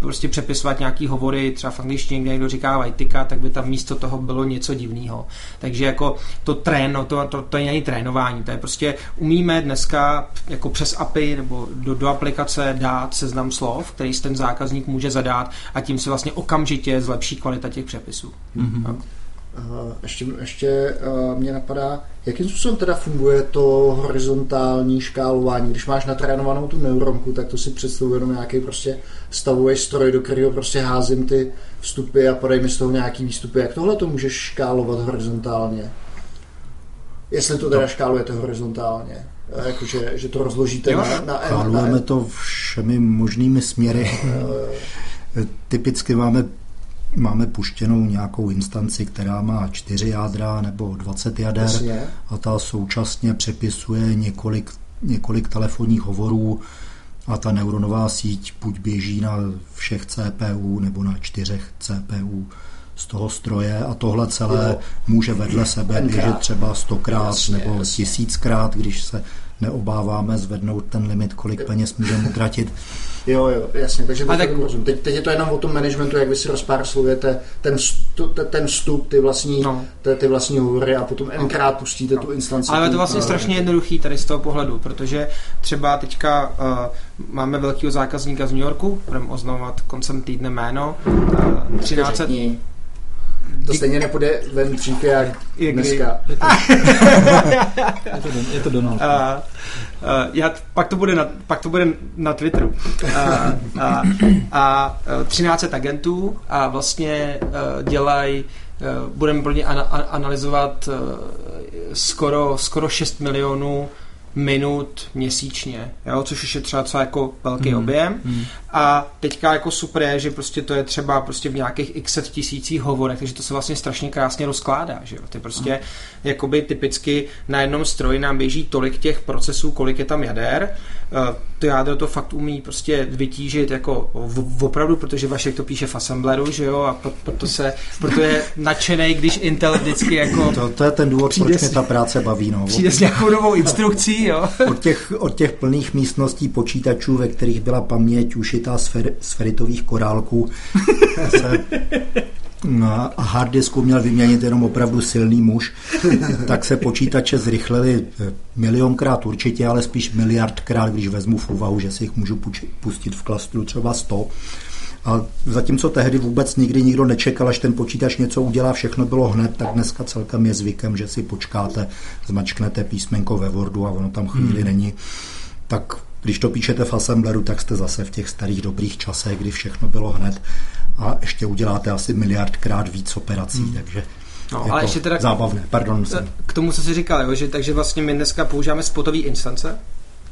prostě přepisovat nějaký hovory, třeba v angličtině, kde někdo říká vajtika, tak by tam místo toho bylo něco divného. Takže jako to trén, no to, to, to není trénování, to je prostě umíme dneska jako přes API nebo do, do aplikace dát seznam slov, který ten zákazník může zadat a tím se vlastně okamžitě zlepší kvalita těch přepisů. Mm-hmm. Ještě, ještě mě napadá, jakým způsobem teda funguje to horizontální škálování. Když máš natrénovanou tu neuronku, tak to si představuji jenom nějaký prostě stavový stroj, do kterého prostě házím ty vstupy a podej mi z toho nějaký výstupy. Jak tohle to můžeš škálovat horizontálně? Jestli to teda škálujete horizontálně. Jakože, že to rozložíte jo, na, na, Škálujeme na, to všemi možnými směry. Typicky máme máme puštěnou nějakou instanci, která má čtyři jádra nebo 20 jader Jasně. a ta současně přepisuje několik, několik telefonních hovorů a ta neuronová síť buď běží na všech CPU nebo na čtyřech CPU z toho stroje a tohle celé jo. může vedle sebe běžet třeba stokrát nebo tisíckrát, když se neobáváme zvednout ten limit, kolik peněz můžeme utratit. Jo, jo, jasně, takže teď, tak... teď, teď je to jenom o tom managementu, jak vy si rozpárslujete ten, vstup, ten vstup, ty vlastní, no. ty, ty vlastní hovory a potom nkrát pustíte no. tu instanci. Ale je to vlastně strašně jednoduchý tady z toho pohledu, protože třeba teďka uh, máme velkého zákazníka z New Yorku, budeme oznamovat koncem týdne jméno, uh, 13. To stejně nepůjde ven dřív jak, jak dneska. Je to, je to, je to Donald. A, a, já, pak, to bude na, pak to bude na Twitteru. A, a, a 13 agentů a vlastně dělají budeme plně analyzovat skoro, skoro 6 milionů minut měsíčně, jo, což už je třeba třeba jako velký mm. objem. Mm. A teďka jako super je, že prostě to je třeba prostě v nějakých x tisících hovorech, takže to se vlastně strašně krásně rozkládá, že jo. Ty prostě mm. jakoby typicky na jednom stroji nám běží tolik těch procesů, kolik je tam jader. To jádro to fakt umí prostě vytížit jako v, opravdu, protože Vašek to píše v assembleru, že jo, a proto se, proto je nadšený, když Intel vždycky jako... To, to je ten důvod, proč mě ta práce baví, no. Přijde s nějakou novou instrukcí, jo. Od těch, od těch plných místností počítačů, ve kterých byla paměť ušitá z, fer, z feritových korálků, se a hard disku měl vyměnit jenom opravdu silný muž, tak se počítače zrychlili eh, milionkrát určitě, ale spíš miliardkrát, když vezmu v úvahu, že si jich můžu pustit v klastru třeba 100. A zatímco tehdy vůbec nikdy nikdo nečekal, až ten počítač něco udělá, všechno bylo hned, tak dneska celkem je zvykem, že si počkáte, zmačknete písmenko ve Wordu a ono tam chvíli hmm. není. Tak když to píšete v Assembleru, tak jste zase v těch starých dobrých časech, kdy všechno bylo hned a ještě uděláte asi miliardkrát víc operací, hmm. takže No, ale ještě teda zábavné, pardon. Jsem. K tomu, co jsi říkal, jo, že takže vlastně my dneska používáme spotové instance,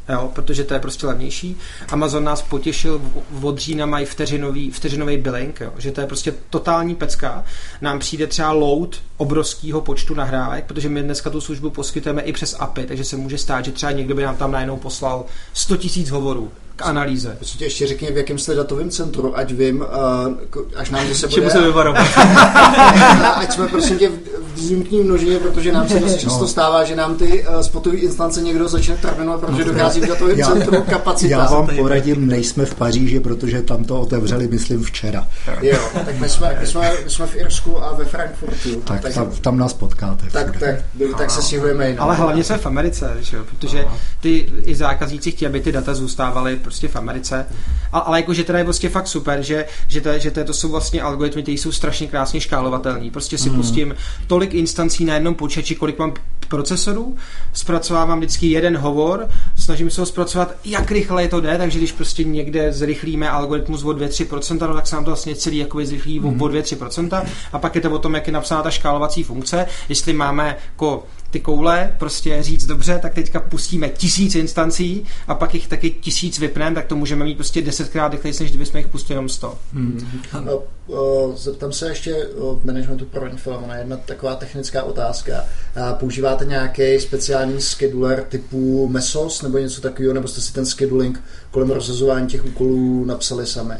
jo, protože to je prostě levnější. Amazon nás potěšil, od října mají vteřinový, vteřinový billing, jo, že to je prostě totální pecka. Nám přijde třeba load obrovského počtu nahrávek, protože my dneska tu službu poskytujeme i přes API, takže se může stát, že třeba někdo by nám tam najednou poslal 100 000 hovorů k analýze. Prostě ještě řekni, v jakém jste datovém centru, ať vím, až nám zase bude... se vyvarovat. ať jsme prosím tě v výjimkní množině, protože nám se dost často no. stává, že nám ty uh, spotové instance někdo začne terminovat, protože no, dochází v datovém centru kapacita. Já vám poradím, nejsme v Paříži, protože tam to otevřeli, myslím, včera. Jo, tak my jsme, my jsme, my jsme v Irsku a ve Frankfurtu. Tak, tak tam, tam nás potkáte. Tak, tak, tak se stěhujeme Ale hlavně jsme v Americe, že? protože ty i zákazníci chtějí, aby ty data zůstávaly prostě v Americe. A, ale jakože teda je prostě fakt super, že, že, to, že to, to jsou vlastně algoritmy, které jsou strašně krásně škálovatelné. Prostě si mm. pustím tolik instancí na jednom počítači, kolik mám procesorů, zpracovávám vždycky jeden hovor, snažím se ho zpracovat, jak rychle to jde, takže když prostě někde zrychlíme algoritmus o 2-3%, no, tak se nám to vlastně celý jakoby zrychlí mm. o 2-3%, a pak je to o tom, jak je napsána ta škálovací funkce, jestli máme jako ty koule, prostě říct dobře, tak teďka pustíme tisíc instancí a pak jich taky tisíc vypneme, tak to můžeme mít prostě desetkrát rychlejší, než kdybychom jich pustili jenom sto. Hmm. No, zeptám se ještě od managementu pro na jedna taková technická otázka. Používáte nějaký speciální scheduler typu Mesos nebo něco takového, nebo jste si ten scheduling kolem rozhazování těch úkolů napsali sami?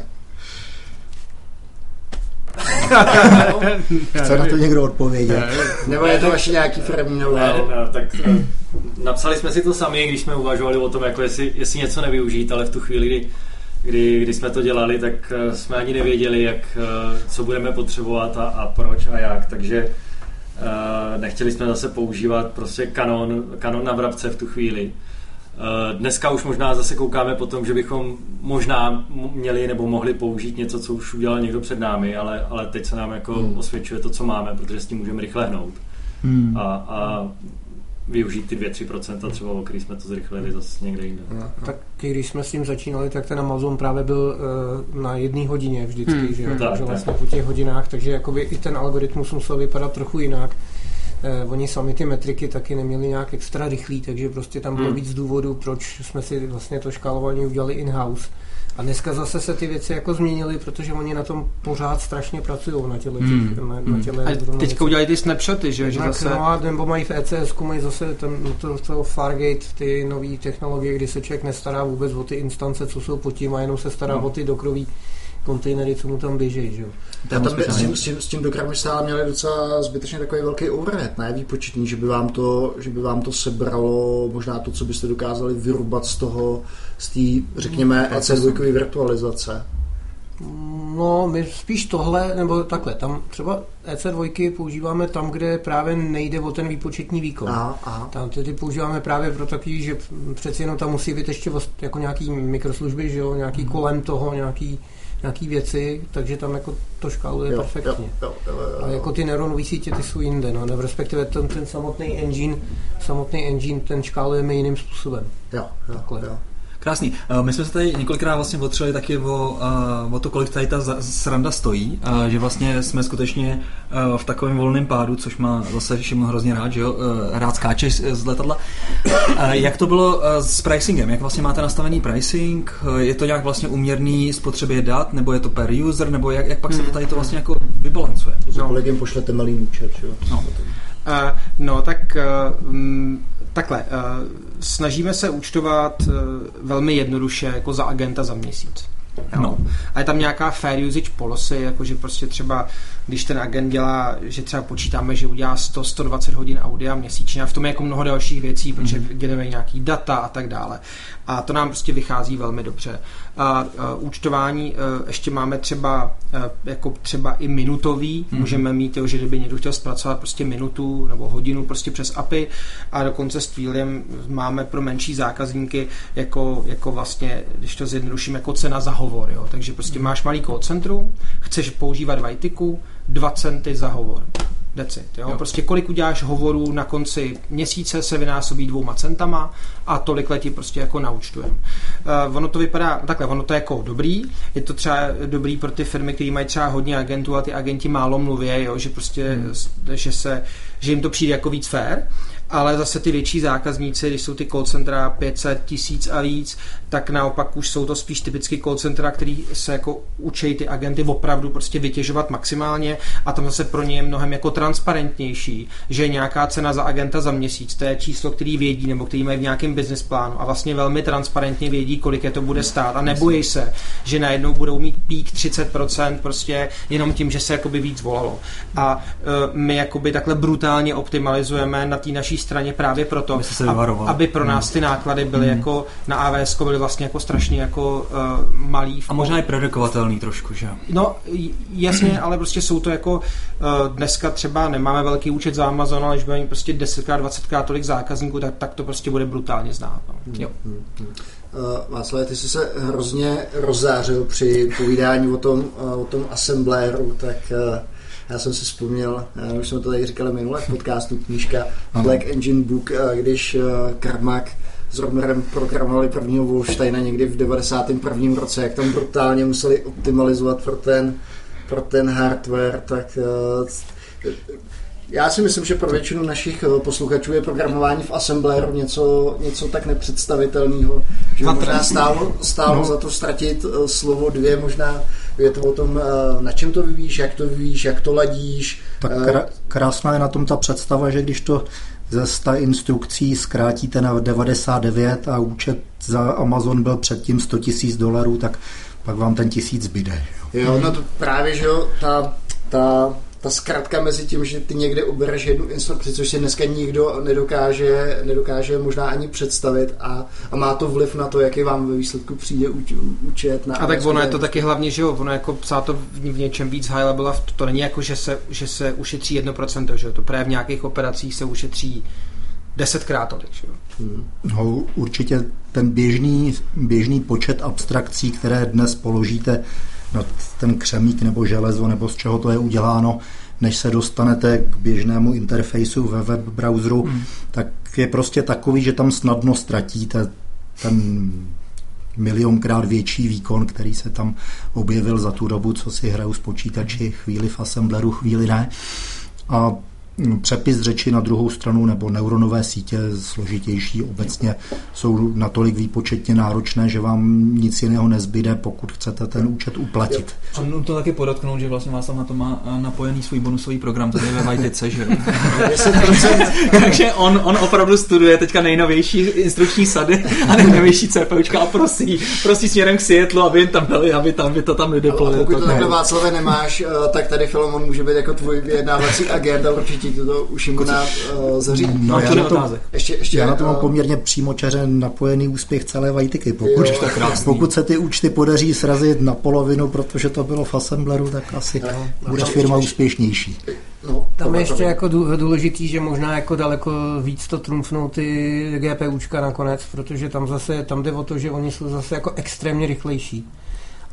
Chce na to někdo odpovědět? Nebo je to vaše nějaký firmní ne, ne, tak eh, napsali jsme si to sami, když jsme uvažovali o tom, jako jestli, jestli něco nevyužít, ale v tu chvíli, kdy, kdy, kdy jsme to dělali, tak eh, jsme ani nevěděli, jak, eh, co budeme potřebovat a, a proč a jak, takže nechtěli jsme zase používat prostě kanon, kanon na vrabce v tu chvíli. Eh, dneska už možná zase koukáme po tom, že bychom možná měli nebo mohli použít něco, co už udělal někdo před námi, ale, ale teď se nám jako hmm. osvědčuje to, co máme, protože s tím můžeme rychle hnout. Hmm. A, a využít ty 2-3% třeba, o který jsme to zrychlili zase někde jinde. No, tak když jsme s tím začínali, tak ten Amazon právě byl uh, na jedné hodině vždycky, hmm. že, hmm. že vlastně po těch hodinách, takže jakoby i ten algoritmus musel vypadat trochu jinak eh, oni sami ty metriky taky neměli nějak extra rychlý, takže prostě tam bylo hmm. víc důvodů, proč jsme si vlastně to škálování udělali in-house. A dneska zase se ty věci jako změnily, protože oni na tom pořád strašně pracují na těle. Hmm. Na, na hmm. těle a teďka udělali ty snapshoty, že? že zase... No a nebo mají v ECS, mají zase ten, to, to Fargate, ty nové technologie, kdy se člověk nestará vůbec o ty instance, co jsou pod tím a jenom se stará no. o ty dokroví kontejnery, co mu tam běží. Že? Já tam s tím, s tím, s tím dokrami stále měli docela zbytečně takový velký overhead, ne výpočetní, že by vám to, že by vám to sebralo možná to, co byste dokázali vyrubat z toho, z té, řekněme, EC2 virtualizace. No, my spíš tohle, nebo takhle, tam třeba EC2 používáme tam, kde právě nejde o ten výpočetní výkon. Aha, aha. Tam ty používáme právě pro takový, že přeci jenom tam musí být ještě jako nějaký mikroslužby, že jo, nějaký hmm. kolem toho, nějaký nějaký věci, takže tam jako to škáluje jo, perfektně. Jo, jo, jo, jo. A jako ty neuronové sítě, ty jsou jinde, no, nebo respektive ten, ten samotný engine, samotný engine, ten škálujeme jiným způsobem. Jo, jo, Takhle. jo. Krásný. Eh, my jsme se tady několikrát vlastně otřeli taky o, eh, o to, kolik tady ta sranda stojí, a že vlastně jsme skutečně eh, v takovém volném pádu, což má zase Šimon hrozně rád, že jo, rád skáče z letadla. Jak to bylo s pricingem? Jak vlastně máte nastavený pricing? Je to nějak vlastně uměrný spotřebě dat, nebo je to per user, nebo jak, jak pak se to tady to vlastně jako vybalancuje? No. Kolegům pošlete malý účet, jo? No. Uh, no, tak uh, takhle, uh, snažíme se účtovat uh, velmi jednoduše, jako za agenta za měsíc. Jo. No. A je tam nějaká fair usage policy, jakože prostě třeba, když ten agent dělá, že třeba počítáme, že udělá 100-120 hodin audia měsíčně a v tom je jako mnoho dalších věcí, protože mm-hmm. generuje nějaký data a tak dále. A to nám prostě vychází velmi dobře. A, účtování e, ještě máme třeba e, jako třeba i minutový, mm-hmm. můžeme mít, jo, že kdyby někdo chtěl zpracovat prostě minutu nebo hodinu prostě přes API a dokonce s Twiliem máme pro menší zákazníky jako, jako vlastně, když to zjednoduším, jako cena za hovor. Jo. Takže prostě mm-hmm. máš malý call centru, chceš používat Vajtiku, 2 centy za hovor. That's it, jo? jo. Prostě kolik uděláš hovorů na konci měsíce se vynásobí dvouma centama a tolik letí prostě jako naučtujem. Uh, ono to vypadá takhle, ono to je jako dobrý, je to třeba dobrý pro ty firmy, které mají třeba hodně agentů a ty agenti málo mluví, jo? že prostě, hmm. že se, že jim to přijde jako víc fair, ale zase ty větší zákazníci, když jsou ty call centra 500 tisíc a víc, tak naopak už jsou to spíš typicky call centra, který se jako učí ty agenty opravdu prostě vytěžovat maximálně a tam zase pro ně je mnohem jako transparentnější, že nějaká cena za agenta za měsíc, to je číslo, který vědí nebo který mají v nějakém business plánu a vlastně velmi transparentně vědí, kolik je to bude stát a nebojí se, že najednou budou mít pík 30% prostě jenom tím, že se jakoby víc volalo. A uh, my jakoby takhle brutálně optimalizujeme na té naší straně právě proto, Aby pro nás Hmm. ty náklady byly jako na AWS byly vlastně jako strašně jako uh, malý. A možná i predikovatelný trošku, že jo? No jasně, ale prostě jsou to jako uh, dneska třeba nemáme velký účet za Amazon, ale když budeme prostě 10krát, 20krát tolik zákazníků, tak, tak to prostě bude brutálně znát. No. Jo. Uh, Václav, ty jsi se hrozně rozzářil při povídání o tom, uh, o tom assembléru, tak uh, já jsem si vzpomněl, uh, už jsme to tady říkali minule v podcastu, knížka Black Engine Book, uh, když uh, Karmak s Romerem programovali prvního Wolfsteina někdy v 91. roce, jak tam brutálně museli optimalizovat pro ten, pro ten hardware, tak uh, já si myslím, že pro většinu našich eh, posluchačů je programování v Assembleru něco, něco tak nepředstavitelného, že možná stálo, stálo no. za to ztratit eh, slovo dvě, možná je to o tom, eh, na čem to vyvíjíš, jak to vyvíjíš, jak to ladíš. Tak Eh, krá- krásná je na tom ta představa, že když to ze 100 instrukcí zkrátíte na 99 a účet za Amazon byl předtím 100 000 dolarů, tak pak vám ten tisíc zbyde. Jo, no to právě, že jo, ta, ta, ta zkratka mezi tím, že ty někde ubereš jednu instrukci, což si dneska nikdo nedokáže, nedokáže možná ani představit a, a má to vliv na to, jaký vám ve výsledku přijde úč, účet. Na A tak ono je to taky hlavně, že jo, ono jako psát to v, v něčem víc high level, a v- to není jako, že se, že se ušetří 1%, že jo, to právě v nějakých operacích se ušetří desetkrát tolik, že jo. No, určitě ten běžný, běžný počet abstrakcí, které dnes položíte na ten křemík nebo železo, nebo z čeho to je uděláno, než se dostanete k běžnému interfejsu ve web browseru, hmm. tak je prostě takový, že tam snadno ztratíte ten milionkrát větší výkon, který se tam objevil za tu dobu, co si hraju s počítači, chvíli v Assembleru, chvíli ne. A mm, přepis řeči na druhou stranu nebo neuronové sítě složitější obecně jsou natolik výpočetně náročné, že vám nic jiného nezbyde, pokud chcete ten účet uplatit. A nutno taky podotknout, že vlastně Václav na to má a, napojený svůj bonusový program tady ve Vajtice, že jo? 10% Takže on, on opravdu studuje teďka nejnovější instrukční sady a nejnovější CPUčka a prosí, prosí směrem k Seattle, aby jim tam dali, aby tam by to tam nedeplo. pokud to to, takhle Václave nemáš, eh, tak tady Filomon může být jako tvůj vyjednávací agent a určitě ti to už jim uh, zařídí. No, já na to- otázek. Ještě, ještě, Já na to mám eh, poměrně přímočaře napojený úspěch celé Vajtiky. Pokud, Jo, pokud se ty účty podaří srazit na polovinu, protože to bylo v Assembleru, tak asi bude no, firma určitě. úspěšnější. No, Tam je ještě jako dů- důležitý, že možná jako daleko víc to trumfnou ty GPUčka nakonec, protože tam zase, tam jde o to, že oni jsou zase jako extrémně rychlejší.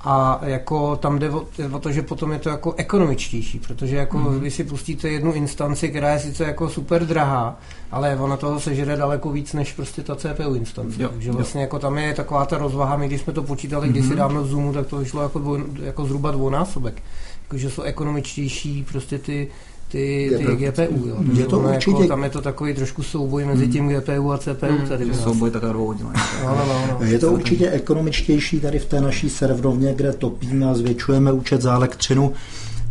A jako tam jde o, jde o to, že potom je to jako ekonomičtější, protože jako mm-hmm. vy si pustíte jednu instanci, která je sice jako super drahá, ale ona toho sežere daleko víc než prostě ta CPU instance. Jo, Takže jo. vlastně jako tam je taková ta rozvaha, my když jsme to počítali mm-hmm. kdysi dávno v Zoomu, tak to vyšlo jako, dvoj, jako zhruba dvounásobek. Jakože jsou ekonomičtější prostě ty, ty, ty GPU. GPU. Jo. Je to ono určitě- Jako, tam je to takový trošku souboj mezi tím GPU a CPU tady. u nás. Souboj taková dvouhodinové. No, no, no, no. Je to určitě ekonomičtější tady v té naší serverovně, kde topíme a zvětšujeme účet za elektřinu.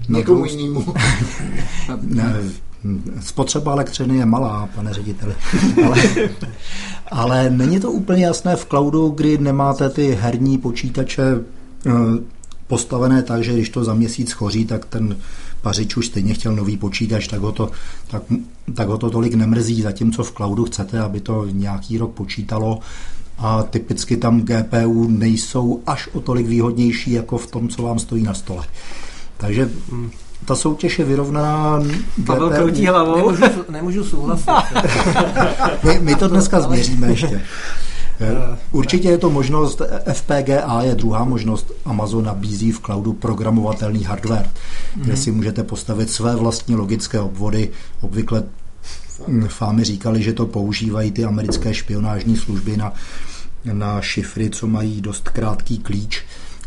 Na Někomu jinému. Ne, spotřeba elektřiny je malá, pane řediteli. Ale, ale není to úplně jasné v cloudu, kdy nemáte ty herní počítače eh, postavené tak, že když to za měsíc choří, tak ten pařič už stejně chtěl nový počítač, tak ho to, tak, tak ho to tolik nemrzí, zatímco v cloudu chcete, aby to nějaký rok počítalo a typicky tam GPU nejsou až o tolik výhodnější jako v tom, co vám stojí na stole. Takže ta soutěž je vyrovnaná. Pavel GPU. kroutí hlavou. Nemůžu, nemůžu souhlasit. My, my to dneska změříme ještě. Eh, Určitě je to možnost, FPGA je druhá možnost, Amazon nabízí v cloudu programovatelný hardware, kde si můžete postavit své vlastní logické obvody. Obvykle hm, fámy říkali, že to používají ty americké špionážní služby na, na šifry, co mají dost krátký klíč,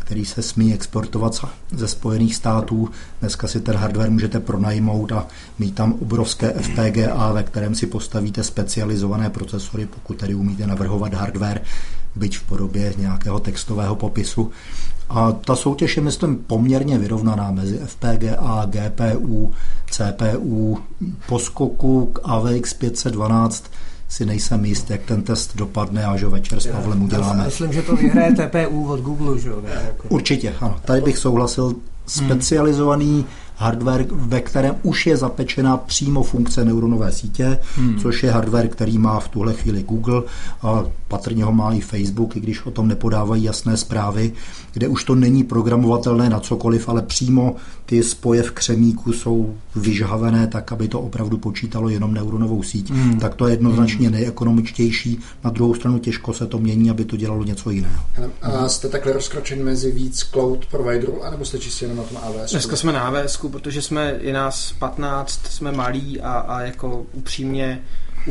který se smí exportovat ze Spojených států. Dneska si ten hardware můžete pronajmout a mít tam obrovské FPGA, ve kterém si postavíte specializované procesory, pokud tedy umíte navrhovat hardware, byť v podobě nějakého textového popisu. A ta soutěž je, myslím, poměrně vyrovnaná mezi FPGA, GPU, CPU, poskoku k AVX 512 si nejsem jist, jak ten test dopadne a že večer s Pavlem uděláme. Myslím, že to vyhraje TPU od Google, že jo? Určitě, ano. Tady bych souhlasil. Specializovaný hardware, ve kterém už je zapečena přímo funkce neuronové sítě, hmm. což je hardware, který má v tuhle chvíli Google a patrně ho má i Facebook, i když o tom nepodávají jasné zprávy, kde už to není programovatelné na cokoliv, ale přímo ty spoje v křemíku jsou vyžhavené tak, aby to opravdu počítalo jenom neuronovou síť. Hmm. Tak to je jednoznačně hmm. nejekonomičtější. Na druhou stranu těžko se to mění, aby to dělalo něco jiného. A jste takhle rozkročen mezi víc cloud providerů, anebo jste čistě jenom na tom AWS? Dneska jsme na AWS, protože jsme, je nás 15, jsme malí a, a jako upřímně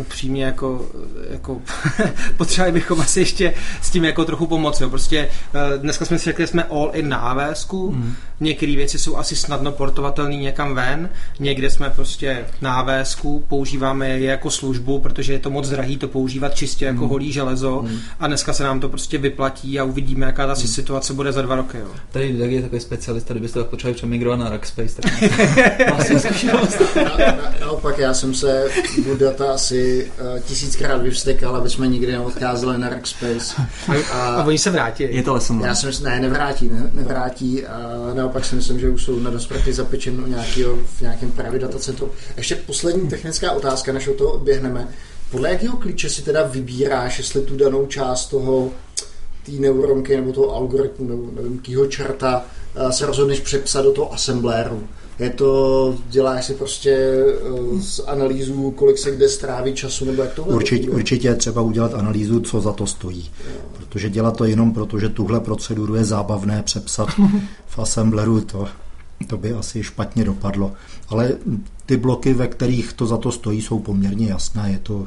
upřímně jako, jako potřebovali bychom asi ještě s tím jako trochu pomoci. Jo. Prostě eh, dneska jsme si řekli, že jsme all in na AWS, mm. některé věci jsou asi snadno portovatelné někam ven, někde jsme prostě na AWS, používáme je jako službu, protože je to moc drahý to používat čistě jako mm. holý železo mm. a dneska se nám to prostě vyplatí a uvidíme, jaká ta mm. situace bude za dva roky. Jo. Tady Dag je takový specialista, kdybyste tak potřebovali přemigrovat na Rackspace, tak Naopak já jsem se budu data asi uh, tisíckrát vyvstekal, aby jsme nikdy neodcházeli na Rackspace. A, a oni se vrátí. Je to lesem. Já si myslím, ne, nevrátí, ne, nevrátí. A naopak si myslím, že už jsou na dosprty zapečen nějakýho, v nějakém právě datacentru. Ještě poslední technická otázka, než o to odběhneme. Podle jakého klíče si teda vybíráš, jestli tu danou část toho té neuronky nebo toho algoritmu, nebo nevím, kýho čerta eh, se rozhodneš přepsat do toho assembléru? Je to, děláš si prostě uh, z analýzu, kolik se kde stráví času, nebo jak to určitě, určitě je třeba udělat analýzu, co za to stojí. Protože dělat to jenom proto, že tuhle proceduru je zábavné přepsat v assembleru, to, to by asi špatně dopadlo. Ale ty bloky, ve kterých to za to stojí, jsou poměrně jasné. Je to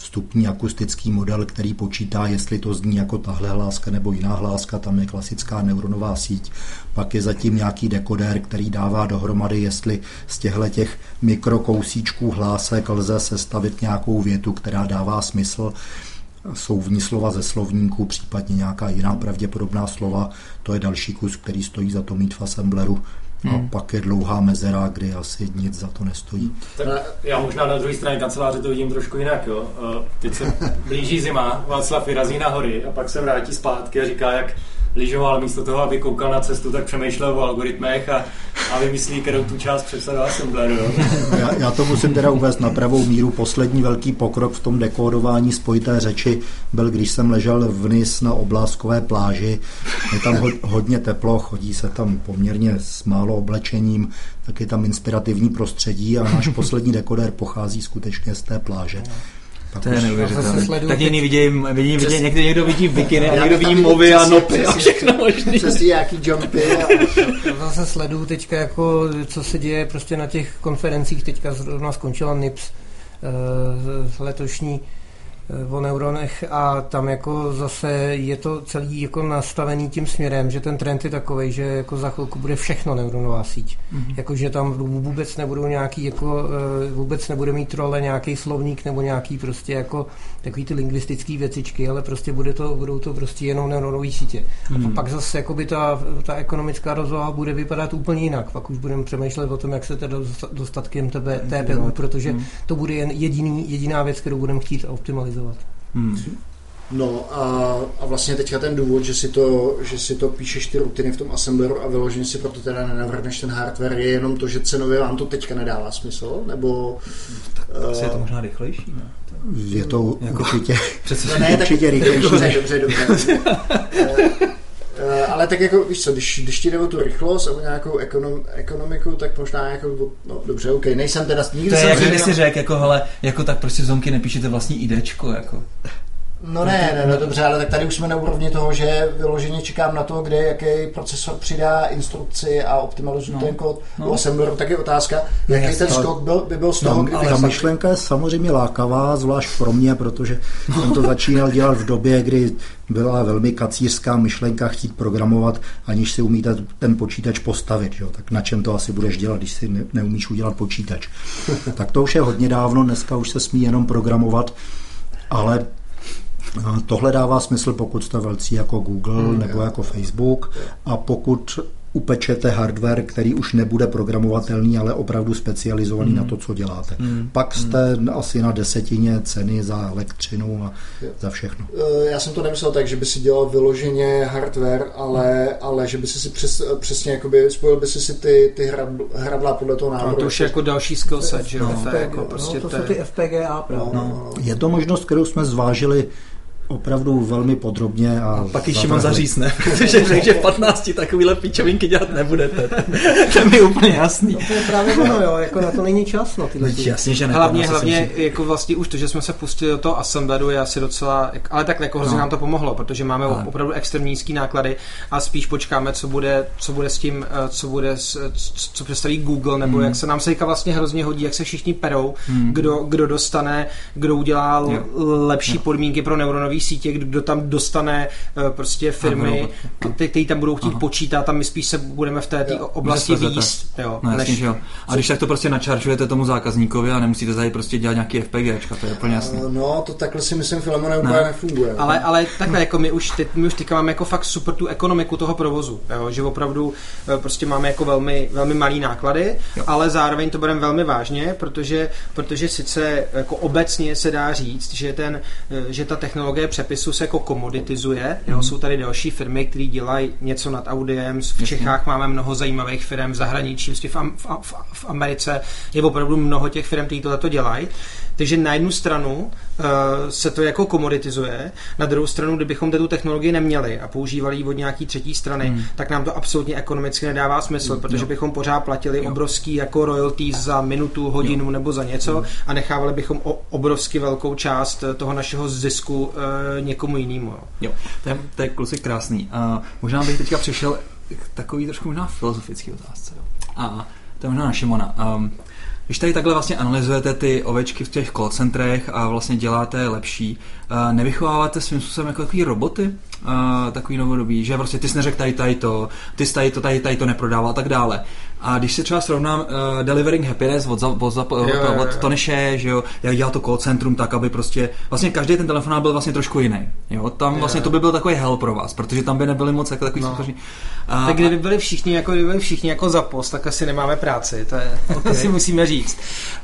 vstupní akustický model, který počítá, jestli to zní jako tahle hláska nebo jiná hláska, tam je klasická neuronová síť. Pak je zatím nějaký dekodér, který dává dohromady, jestli z těchto těch mikrokousíčků hlásek lze sestavit nějakou větu, která dává smysl jsou v ní slova ze slovníku, případně nějaká jiná pravděpodobná slova. To je další kus, který stojí za to mít v assembleru. Hmm. A pak je dlouhá mezera, kdy asi nic za to nestojí. Tak já možná na druhé straně kanceláře to vidím trošku jinak. Jo. Teď se blíží zima, Václav vyrazí na hory a pak se vrátí zpátky a říká, jak lyžoval místo toho, aby koukal na cestu, tak přemýšlel o algoritmech a, a vymyslí, kterou tu část přepsat do assembleru. Já, já to musím teda uvést na pravou míru. Poslední velký pokrok v tom dekódování spojité řeči byl, když jsem ležel vniz na obláskové pláži. Je tam ho, hodně teplo, chodí se tam poměrně s málo oblečením, tak je tam inspirativní prostředí a náš poslední dekoder pochází skutečně z té pláže. To je neuvěřitelné. Tak jiný vidím, vidím, vidím Přes... někdo, někdo vidí bikiny a někdo vidí movy a nopy a všechno možný. Přesně nějaký jumpy. A... Já zase sleduju teďka, jako, co se děje prostě na těch konferencích. Teďka zrovna skončila NIPS uh, letošní o neuronech a tam jako zase je to celý jako nastavený tím směrem, že ten trend je takový, že jako za chvilku bude všechno neuronová síť. Mm-hmm. Jako, že tam vůbec nebudou nějaký, jako, eh, vůbec nebude mít role nějaký slovník nebo nějaký prostě jako takový ty lingvistické věcičky, ale prostě bude to, budou to prostě jenom neuronové sítě. Mm-hmm. A pak zase jako by ta, ta ekonomická rozvaha bude vypadat úplně jinak. Pak už budeme přemýšlet o tom, jak se teda dostat k těm TPU, protože mm-hmm. to bude jen jediný, jediná věc, kterou budeme chtít optimalizovat. Hmm. No a, a vlastně teďka ten důvod, že si, to, že si to píšeš ty rutiny v tom assembleru a vyloženě si proto teda nenavrhneš ten hardware, je jenom to, že cenově vám to teďka nedává smysl? Nebo... Tak uh, je to možná rychlejší, ne? Je to jako, určitě, přece no ne, určitě tak, rychlejší. Dobře, dobře, dobře. Eh, ale tak jako, víš co, když, když ti jde o tu rychlost a o nějakou ekonom, ekonomiku, tak možná jako, no dobře, ok, nejsem teda, nikdy to je, jak kdyby si řekl, jako hele, jako tak prostě zomky nepíšete vlastní idečko, jako. No ne, ne, no dobře, ale tak tady už jsme na úrovni toho, že vyloženě čekám na to, kde jaký procesor přidá instrukci a optimalizuje no, ten kód no. u assembleru, tak je otázka, no, jaký ten skok byl, by byl z toho, no, kdyby... Ta myšlenka je samozřejmě lákavá, zvlášť pro mě, protože jsem to začínal dělat v době, kdy byla velmi kacířská myšlenka chtít programovat, aniž si umíte ten počítač postavit. Jo? Tak na čem to asi budeš dělat, když si ne, neumíš udělat počítač? tak to už je hodně dávno, dneska už se smí jenom programovat, ale Tohle dává smysl, pokud jste velcí jako Google hmm, nebo jako Facebook a pokud upečete hardware, který už nebude programovatelný, ale opravdu specializovaný mm. na to, co děláte. Mm. Pak jste mm. asi na desetině ceny za elektřinu a za všechno. Eh, já jsem to nemyslel tak, že by si dělal vyloženě hardware, ale, mm. ale že by si si přes, přesně jakoby, spojil by si si ty, ty hradla podle toho návodu. No, to už je jako další skillset, že jo? No, to, je jako prostě no, to jsou ty FPGA právě. No. No. Je to možnost, kterou jsme zvážili opravdu velmi podrobně. A, a pak ji Šimon zařízne, protože řekl, že v 15 takovýhle píčovinky dělat nebudete. to je mi úplně jasný. No to je právě ono, jo, jako na to není čas na tyhle. No, jasně, že ne. Hlavně, hlavně jako vlastně už to, že jsme se pustili do toho assembleru je asi docela, ale tak jako hrozně no. nám to pomohlo, protože máme no. opravdu extrémně nízký náklady a spíš počkáme, co bude, co bude s tím, eh, co bude, co představí Google, nebo hmm. jak se nám se vlastně hrozně hodí, jak se všichni perou, hmm. kdo, kdo dostane, kdo udělá lepší podmínky pro neuronový sítě, kdo tam dostane eh, prostě firmy, které tam budou chtít Aha. počítat a my spíš se budeme v té tý oblasti výst. Jo, no, jasně, než... jo. A když tak to prostě načaržujete tomu zákazníkovi a nemusíte tady prostě dělat nějaký FPG, to je úplně jasné. No, to takhle si myslím, Filemone úplně no. nefunguje. Ale, ale takhle, jako my už, teď, my už teďka máme jako fakt super tu ekonomiku toho provozu, jo, že opravdu eh, prostě máme jako velmi, velmi malý náklady, jo. ale zároveň to bereme velmi vážně, protože, protože sice jako obecně se dá říct, že, ten, eh, že ta technologie přepisu se jako komoditizuje. Jo? Mm. Jsou tady další firmy, které dělají něco nad Audiem. V Čechách máme mnoho zajímavých firm, v zahraničí, v, v, v, v Americe je opravdu mnoho těch firm, které tohle dělají. Takže na jednu stranu uh, se to jako komoditizuje, na druhou stranu, kdybychom tu technologii neměli a používali ji od nějaký třetí strany, hmm. tak nám to absolutně ekonomicky nedává smysl, hmm. protože jo. bychom pořád platili jo. obrovský jako royalties za minutu, hodinu jo. nebo za něco hmm. a nechávali bychom o, obrovsky velkou část eh, toho našeho zisku uh, někomu jinému. Jo, jo. To, je, to je kluci krásný. Uh, možná bych teďka přišel k takový trošku možná filozofický otázce. Jo. A to je možná na Šimona. Um, když tady takhle vlastně analyzujete ty ovečky v těch call centrech a vlastně děláte lepší, nevychováváte svým způsobem jako takový roboty, takový novodobí, že prostě ty jsi neřekl tady, tady to, ty jsi tady to, tady, tady to neprodával a tak dále. A když si třeba srovnám uh, Delivering Happiness od, od, od, od, od Toneše, že jo, jak dělal to call centrum tak, aby prostě, vlastně každý ten telefonát byl vlastně trošku jiný. Jo, tam vlastně to by byl takový hell pro vás, protože tam by nebyly moc jako takový no. A, tak kdyby byli všichni jako, kdyby byli všichni jako za post, tak asi nemáme práci, to, je, okay. to si musíme říct.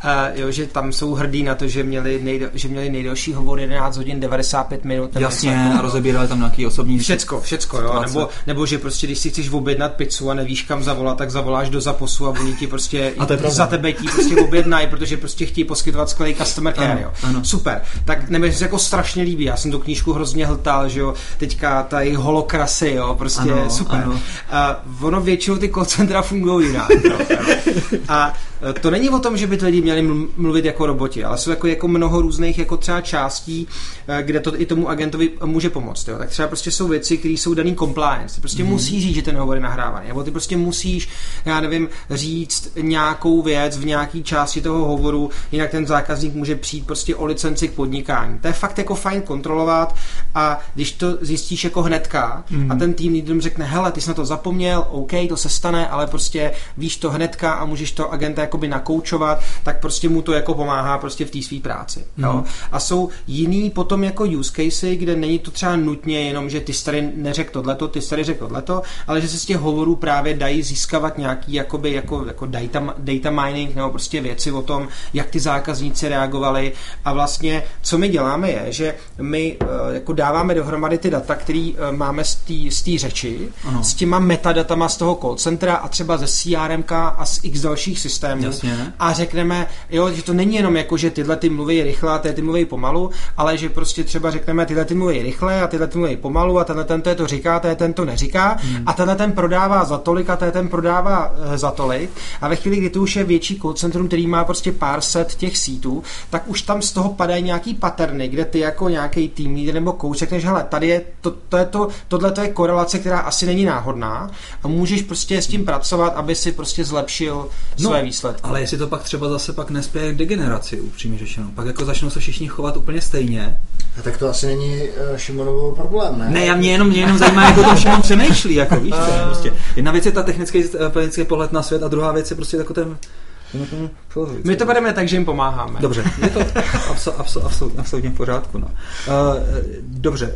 Uh, jo, že tam jsou hrdí na to, že měli, nejdo, že měli nejdelší hovor 11 hodin 95 minut. Jasně, a rozebírali tam nějaký osobní Všecko, všecko, jo. Nebo, nebo, že prostě, když si chceš objednat pizzu a nevíš kam zavolat, tak zavoláš do zaposu a oni ti prostě a to za tebe ti prostě objednají, protože prostě chtějí poskytovat skvělý customer care, ano, jo. Ano. Super. Tak nebo se jako strašně líbí. Já jsem tu knížku hrozně hltal, že jo. Teďka tady holokrasy, jo, prostě ano, super. Ano. A ono většinou ty call centra fungují jinak. jo, A Eh, to není o tom, že by ty lidi měli mluvit jako roboti, ale jsou jako, jako mnoho různých jako třeba částí, eh, kde to i tomu agentovi může pomoct. Jo. Tak třeba prostě jsou věci, které jsou daný compliance. Ty prostě mm-hmm. musíš říct, že ten hovor je nahrávaný. Nebo ty prostě musíš, já nevím, říct nějakou věc v nějaké části toho hovoru, jinak ten zákazník může přijít prostě o licenci k podnikání. To je fakt jako fajn kontrolovat a když to zjistíš jako hnedka mm-hmm. a ten tým lídrům řekne, hele, ty jsi na to zapomněl, OK, to se stane, ale prostě víš to hnedka a můžeš to agenta jakoby nakoučovat, tak prostě mu to jako pomáhá prostě v té své práci. Mm. Jo? Mhm. A jsou jiný potom jako use casey, kde není to třeba nutně jenom, že ty tady neřek tohleto, ty tady řekl tohleto, ale že se z těch hovorů právě dají získávat nějaký jakoby jako, jako data, data mining nebo prostě věci o tom, jak ty zákazníci reagovali a vlastně co my děláme je, že my uh, jako dáváme dohromady ty data, které uh, máme z té řeči, ano. s těma metadatama z toho call centra a třeba ze CRM a z x dalších systémů systému Jasně. a řekneme, jo, že to není jenom jako, že tyhle ty mluví rychle a ty mluví pomalu, ale že prostě třeba řekneme, tyhle ty mluví rychle a tyhle ty mluví pomalu a tenhle ten to říká, ten to neříká hmm. a tenhle ten prodává za tolik a ten prodává e, za tolik a ve chvíli, kdy tu už je větší call centrum, který má prostě pár set těch sítů, tak už tam z toho padají nějaký paterny, kde ty jako nějaký tým leader nebo coach řekneš, hele, tady je to, to je to, tohle to je korelace, která asi není náhodná a můžeš prostě s tím pracovat, aby si prostě zlepšil no, své výsledky. Ale jestli to pak třeba zase pak nespěje k degeneraci, upřímně řečeno. Pak jako začnou se všichni chovat úplně stejně. A tak to asi není uh, Šimonovo problém, ne? Ne, já mě jenom, mě jenom zajímá, jak o tom Šimon přemýšlí, jako víš, to, prostě. Jedna věc je ta technický, technický pohled na svět a druhá věc je prostě jako ten my to bereme tak, že jim pomáháme. Dobře, je to absol, absol, absol, absolutně v pořádku. No. Uh, dobře,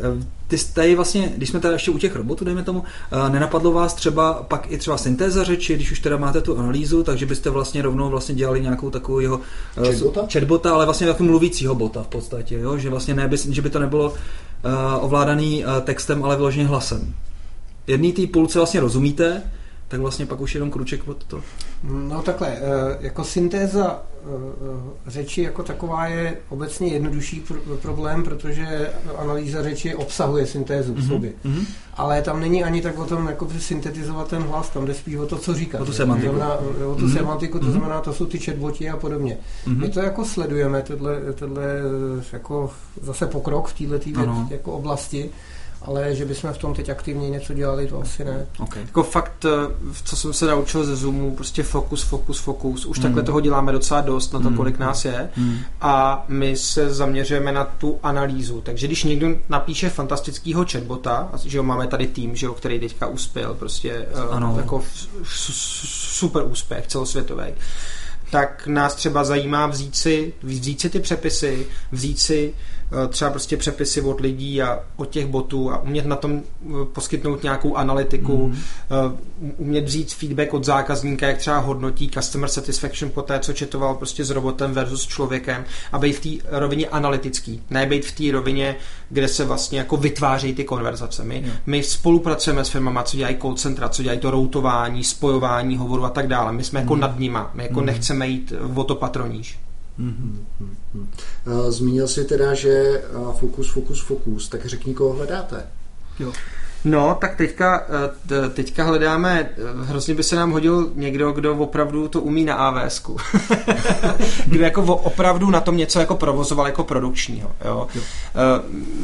ty tady vlastně, když jsme tady ještě u těch robotů, dejme tomu, uh, nenapadlo vás třeba pak i třeba syntéza řeči, když už teda máte tu analýzu, takže byste vlastně rovnou vlastně dělali nějakou takovou jeho uh, chatbota? chatbota, ale vlastně takovým mluvícího bota v podstatě, jo? že vlastně ne, že by to nebylo uh, ovládaný textem, ale vyloženě hlasem. Jedný té půlce vlastně rozumíte, tak vlastně pak už jenom kruček od to. No takhle, eh, jako syntéza eh, eh, řeči jako taková je obecně jednodušší problém, protože analýza řeči obsahuje syntézu v mhm, sobě. Mm-hmm. Ale tam není ani tak o tom jako syntetizovat ten hlas, tam jde spíš o to, co říkat. O tu semantiku. Znamená, o tu mm-hmm. semantiku, to znamená, to jsou ty chatboti a podobně. Mm-hmm. My to jako sledujeme, tenhle, tenhle jako zase pokrok v této jako oblasti ale že bychom v tom teď aktivně něco dělali, to asi ne. Okay. Jako fakt, eh, co jsem se naučil ze Zoomu, prostě fokus, fokus, fokus. Už mm. takhle toho děláme docela dost na to, mm. kolik nás je. Mm. A my se zaměřujeme na tu analýzu. Takže když někdo napíše fantastického chatbota, že jo, máme tady tým, že jo, který teďka uspěl, prostě eh, ano. jako super úspěch celosvětový, tak nás třeba zajímá vzít si, vzít si ty přepisy, vzít si třeba prostě přepisy od lidí a od těch botů a umět na tom eh, poskytnout nějakou analytiku, mm. umět vzít feedback od zákazníka, jak třeba hodnotí customer satisfaction po té, co četoval prostě s robotem versus člověkem a být v té rovině analytický, ne být v té rovině, kde se vlastně jako vytvářejí ty konverzace. My, mm. my spolupracujeme s firmama, co dělají call centra, co dělají to routování, spojování hovoru a tak dále. My jsme mm. jako mhm. nad nima, my jako mm. nechceme jít o to patroníž. Mm-hmm. Zmínil jsi teda, že fokus, fokus, fokus, tak řekni, koho hledáte. Jo. No, tak teďka, e, teďka hledáme, hrozně by se nám hodil někdo, kdo opravdu to umí na avs kdo jako opravdu na tom něco jako provozoval jako produkčního. Jo? Jo.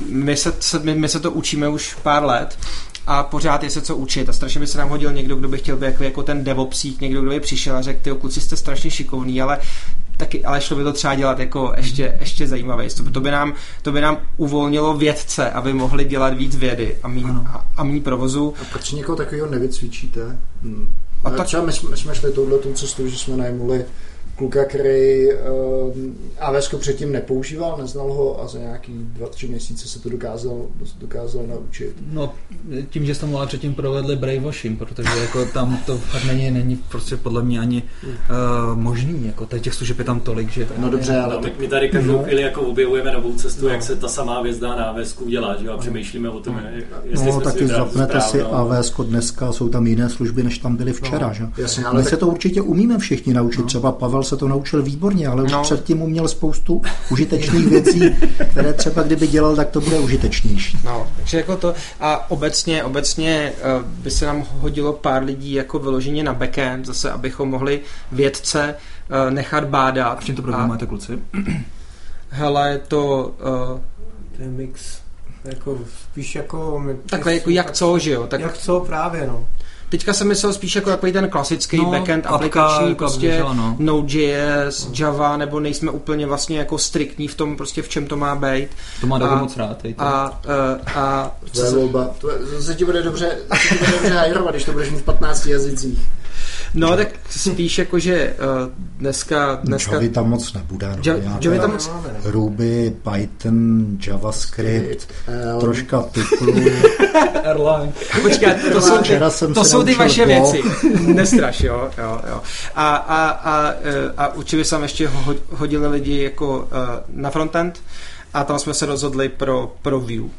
My, se, my, my se to učíme už pár let a pořád je se co učit a strašně by se nám hodil někdo, kdo by chtěl být jako, jako ten devopsík, někdo, kdo by přišel a řekl, ty kluci jste strašně šikovní, ale taky, ale šlo by to třeba dělat jako ještě, ještě zajímavé. To, to, by nám, to by nám uvolnilo vědce, aby mohli dělat víc vědy a méně a, a mý provozu. A proč někoho takového nevycvičíte? Hmm. A tak... Třeba my, my jsme šli touhle cestou, že jsme najmuli kluka, který uh, eh, AWS předtím nepoužíval, neznal ho a za nějaký dva, tři měsíce se to dokázal, dokázal naučit. No, tím, že jste mu ale předtím provedli brainwashing, protože jako tam to fakt není, není prostě podle mě ani uh, možný, jako těch služeb je tam tolik, že... No dobře, ale... No, tak my tady každou no. chvíli jako objevujeme novou cestu, no. jak se ta samá věc dá na AWS udělat, že a přemýšlíme o tom, no. jestli No, taky zapnete si AWS dneska, jsou tam jiné služby, než tam byly včera, no. že? Jasně, ale My tak... se to určitě umíme všichni naučit, no. třeba Pavel se to naučil výborně, ale už no. předtím uměl spoustu užitečných věcí, které třeba kdyby dělal, tak to bude užitečnější. No, takže jako to a obecně, obecně uh, by se nám hodilo pár lidí jako vyloženě na backend, zase abychom mohli vědce uh, nechat bádat. A čím to máte kluci? Hele, to... Uh, to je mix jako spíš jako... Takhle jako jak co, že jo? Tak, jak co právě, no. Teďka jsem myslel spíš jako takový ten klasický no, backend aplikační, prostě no. Node.js, Java, nebo nejsme úplně vlastně jako striktní v tom, prostě v čem to má být. To má a, moc rád. A, a, a, to je volba. To, se ti bude dobře, ti bude dobře hajrovat, když to budeš mít v 15 jazycích. No, tak spíš jako, že uh, dneska... dneska... Javy tam moc nebude. No, ja, Javy tam moc... Ruby, Python, JavaScript, L. troška Tuplu. Erlang. Počkej, to jsou ty, to jsou ty vaše věci. Nestraš, jo, jo, jo. A, a, a, eh, a učili jsem ještě hodili lidi jako uh, na frontend a tam jsme se rozhodli pro, pro Vue.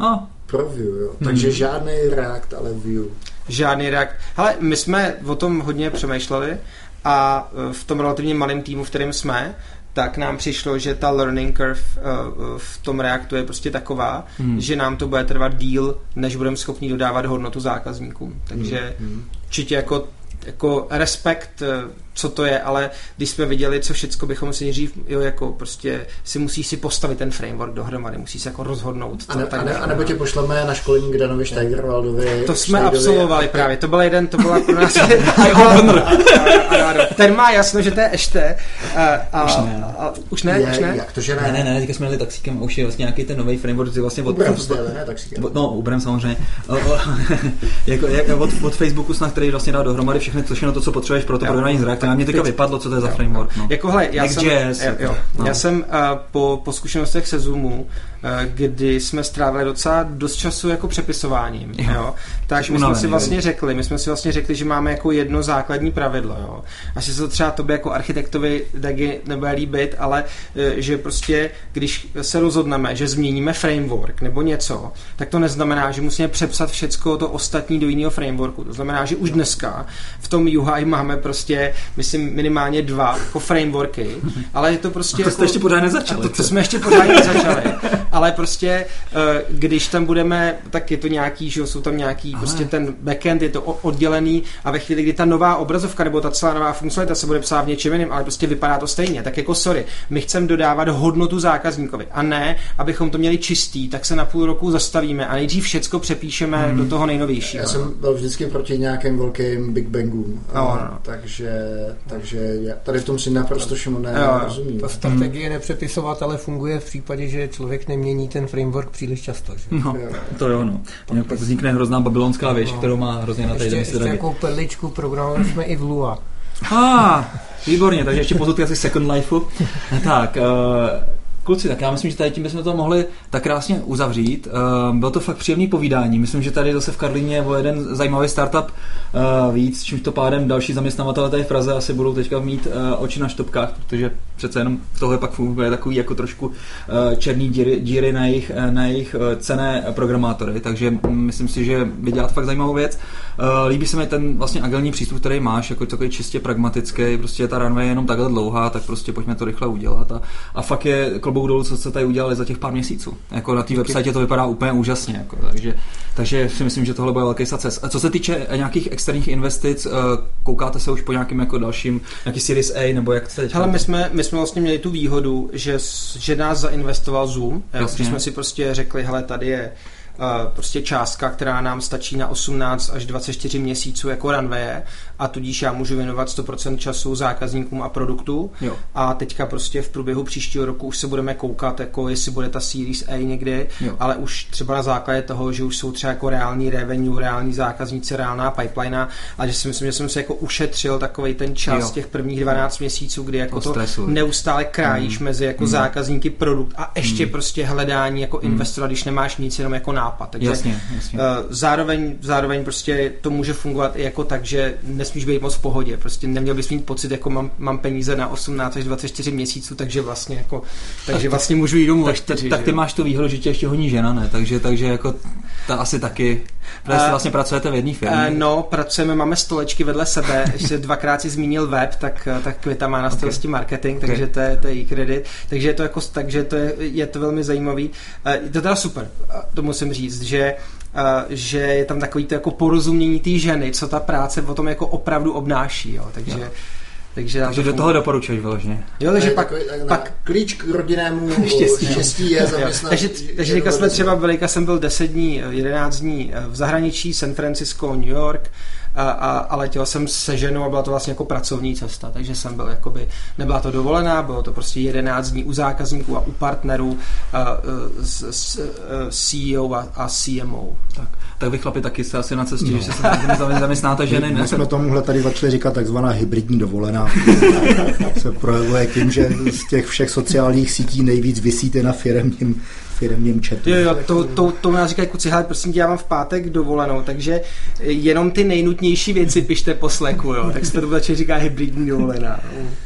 A. Pro Vue, jo. Takže hmm. žádný React, ale Vue žádný reakt. Hele, my jsme o tom hodně přemýšleli a uh, v tom relativně malém týmu, v kterém jsme, tak nám přišlo, že ta learning curve uh, v tom Reactu je prostě taková, hmm. že nám to bude trvat díl, než budeme schopni dodávat hodnotu zákazníkům. Takže hmm. určitě jako jako respekt co to je, ale když jsme viděli, co všechno bychom si nejdřív, jo, jako prostě si musíš si postavit ten framework dohromady, musíš se jako rozhodnout. Co a, ne, a, ne, a nebo tě pošleme na školení k Danovi Steigerwaldovi. To jsme Schneidovi absolvovali a... právě, to byl jeden, to byla pro nás Ten má jasno, že to je ešte. A, a, už ne, no. a, už ne, je, už ne? Jak to, že ne? Ne, ne, ne, teďka jsme jeli taxíkem a už je vlastně nějaký ten nový framework, ty vlastně od... Uberem ne, taxíkem. No, Uberem samozřejmě. jako, jak, od, od Facebooku snad, který vlastně dá dohromady všechny, všechno to, co potřebuješ pro to programování z React. Mě teďka vypadlo, co to je za framework. No. Jako, hele, já jsem, jo, jo. No. já jsem uh, po, po zkušenostech se Zoomu kdy jsme strávili docela dost času jako přepisováním, jo. jo. Tak Jsi my jsme si vlastně je. řekli, my jsme si vlastně řekli, že máme jako jedno základní pravidlo, jo. Asi se to třeba tobě jako architektovi Dagi nebude líbit, ale eh, že prostě, když se rozhodneme, že změníme framework nebo něco, tak to neznamená, že musíme přepsat všecko to ostatní do jiného frameworku. To znamená, že už dneska v tom UI máme prostě, myslím, minimálně dva jako frameworky, ale je to prostě... A to jako, jste ještě pořád nezačali. To, to jsme ještě pořád nezačali ale prostě eh, když tam budeme, tak je to nějaký, že jsou tam nějaký, ale. prostě ten backend je to oddělený a ve chvíli, kdy ta nová obrazovka nebo ta celá nová funkcionalita se bude psát v něčem jiném, ale prostě vypadá to stejně, tak jako sorry, my chceme dodávat hodnotu zákazníkovi a ne, abychom to měli čistý, tak se na půl roku zastavíme a nejdřív všecko přepíšeme hmm. do toho nejnovějšího. Já jsem byl vždycky proti nějakým velkým Big Bangům, no, no. no. takže, takže já tady v tom si naprosto Šimone rozumím. Ta strategie nepřepisovatele funguje v případě, že člověk nemí nemění ten framework příliš často. Že? No, to jo, no. Pak, pak vznikne hrozná babylonská věž, no. kterou má hrozně na tady Ještě, ještě jako perličku programovali jsme i v Lua. Ah, výborně, takže ještě pozutky asi Second Lifeu. tak, uh, Kluci, tak já myslím, že tady tím bychom to mohli tak krásně uzavřít. Uh, bylo to fakt příjemný povídání. Myslím, že tady zase v Karlíně je jeden zajímavý startup uh, víc, čímž to pádem další zaměstnavatele tady v Praze asi budou teďka mít uh, oči na štopkách, protože přece jenom tohle pak funguje takový jako trošku černý díry, díry na jejich, na jejich cené programátory, takže myslím si, že vy děláte fakt zajímavou věc. Líbí se mi ten vlastně agilní přístup, který máš, jako takový čistě pragmatický, prostě ta runway je jenom takhle dlouhá, tak prostě pojďme to rychle udělat a, a fakt je klobouk dolů, co jste tady udělali za těch pár měsíců. Jako na té website to vypadá úplně úžasně. Jako, takže, takže si myslím, že tohle bude velký success. A co se týče nějakých externích investic, eh, koukáte se už po nějakým jako dalším, nějaký Series A, nebo jak se Hele, my jsme, my jsme vlastně měli tu výhodu, že, že nás zainvestoval Zoom, když jsme si prostě řekli, hele, tady je prostě částka, která nám stačí na 18 až 24 měsíců jako runway a tudíž já můžu věnovat 100% času zákazníkům a produktu jo. a teďka prostě v průběhu příštího roku už se budeme koukat, jako jestli bude ta Series A někdy, jo. ale už třeba na základě toho, že už jsou třeba jako reální revenue, reální zákazníci, reálná pipeline a že si myslím, že jsem se jako ušetřil takový ten čas jo. těch prvních 12 měsíců, kdy jako to, to neustále krájíš mm. mezi jako mm. zákazníky produkt a ještě mm. prostě hledání jako mm. investora, když nemáš nic jenom jako nápad. Takže jasně, jasně. Uh, zároveň, zároveň prostě to může fungovat i jako tak, že nesmíš být moc v pohodě. Prostě neměl bys mít pocit, jako mám, mám peníze na 18 až 24 měsíců, takže vlastně jako, takže vlastně můžu jít domů tak, 4, tak, tak ty máš tu výhodu, že tě ještě honí žena, ne? Takže, takže jako ta asi taky Protože uh, vlastně pracujete v jedné firmě. Uh, no, pracujeme, máme stolečky vedle sebe. Ještě dvakrát si zmínil web, tak, tak Kvita má na starosti okay. marketing, okay. takže to je, to je jí kredit. Takže je to, jako, takže to je, je to velmi zajímavý. Je to teda super, to musím říct, že Uh, že je tam takový to jako porozumění té ženy, co ta práce o tom jako opravdu obnáší, jo. takže jo. Takže, takže do toho doporučuješ vyloženě. Jo, takže pak, takový, pak klíč k rodinnému štěstí, štěstí je zaměstnat. takže, takže teďka jsme třeba byli, jsem byl 10 dní, 11 dní v zahraničí, San Francisco, New York, a, a, a letěl jsem se ženou a byla to vlastně jako pracovní cesta, takže jsem byl jakoby, nebyla to dovolená, bylo to prostě 11 dní u zákazníků a u partnerů a, a, s, s, CEO a, a CMO. Tak, tak vy chlapi taky jste asi na cestě, no. že se zaměstnáte ženy. My, my jsme tomuhle tady začali říkat takzvaná hybridní dovolená. se projevuje tím, že z těch všech sociálních sítí nejvíc vysíte na firmním firmním chatu. Jo, jo, to, to, to mě říkají kuci, hele, prosím tě, já mám v pátek dovolenou, takže jenom ty nejnutnější věci pište po sleku, jo, tak se to začne říká hybridní dovolená.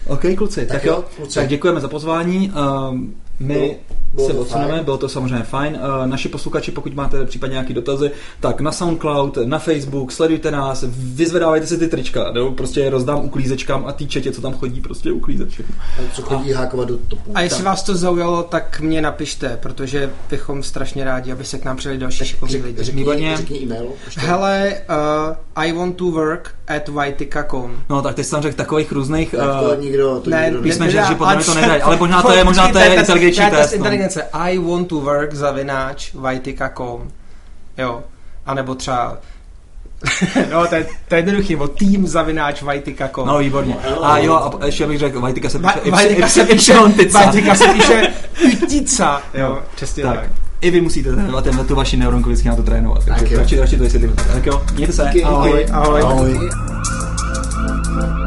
OK, kluci, tak, tak jo, kluci. tak děkujeme za pozvání. Uh, my Bylo se to odsuneme, bylo to samozřejmě fajn. Eh, Naši posluchači, pokud máte případně nějaké dotazy, tak na SoundCloud, na Facebook, sledujte nás, vyzvedávajte si ty trička, nebo prostě je rozdám uklízečkám a ty četě, co tam chodí, prostě uklízet všechno. Co chodí hákovat do topu. A jestli vás to zaujalo, tak mě napište, protože bychom strašně rádi, aby se k nám přidali další šikovní lidi. řekni, Výborně. řekni e-mail. ještě. Hele, uh, I want to work at whitica.com. No tak teď jsem řekl takových různých... Tak to eh, nikdo, to Ne, nikdo řekli, že podle mě to nedají, ale možná to je- možná to je je test, no. inteligence. I want to work zavináč whitica.com. Jo. A nebo třeba no, to je, to je jednoduchý, nebo tým zavináč whitica.com. No, výborně. A jo, a ještě bych řekl, Vajtika se píše, Vajtika se píše. Vajtika se píše Utica. Jo, přesně tak. Tak, i vy musíte trénovat tenhle tu vaši neuronku vždycky na to trénovat. Takže radši, radši to vysvětlím. Tak jo, mějte se. Díky, ahoj. Ahoj. ahoj. ahoj.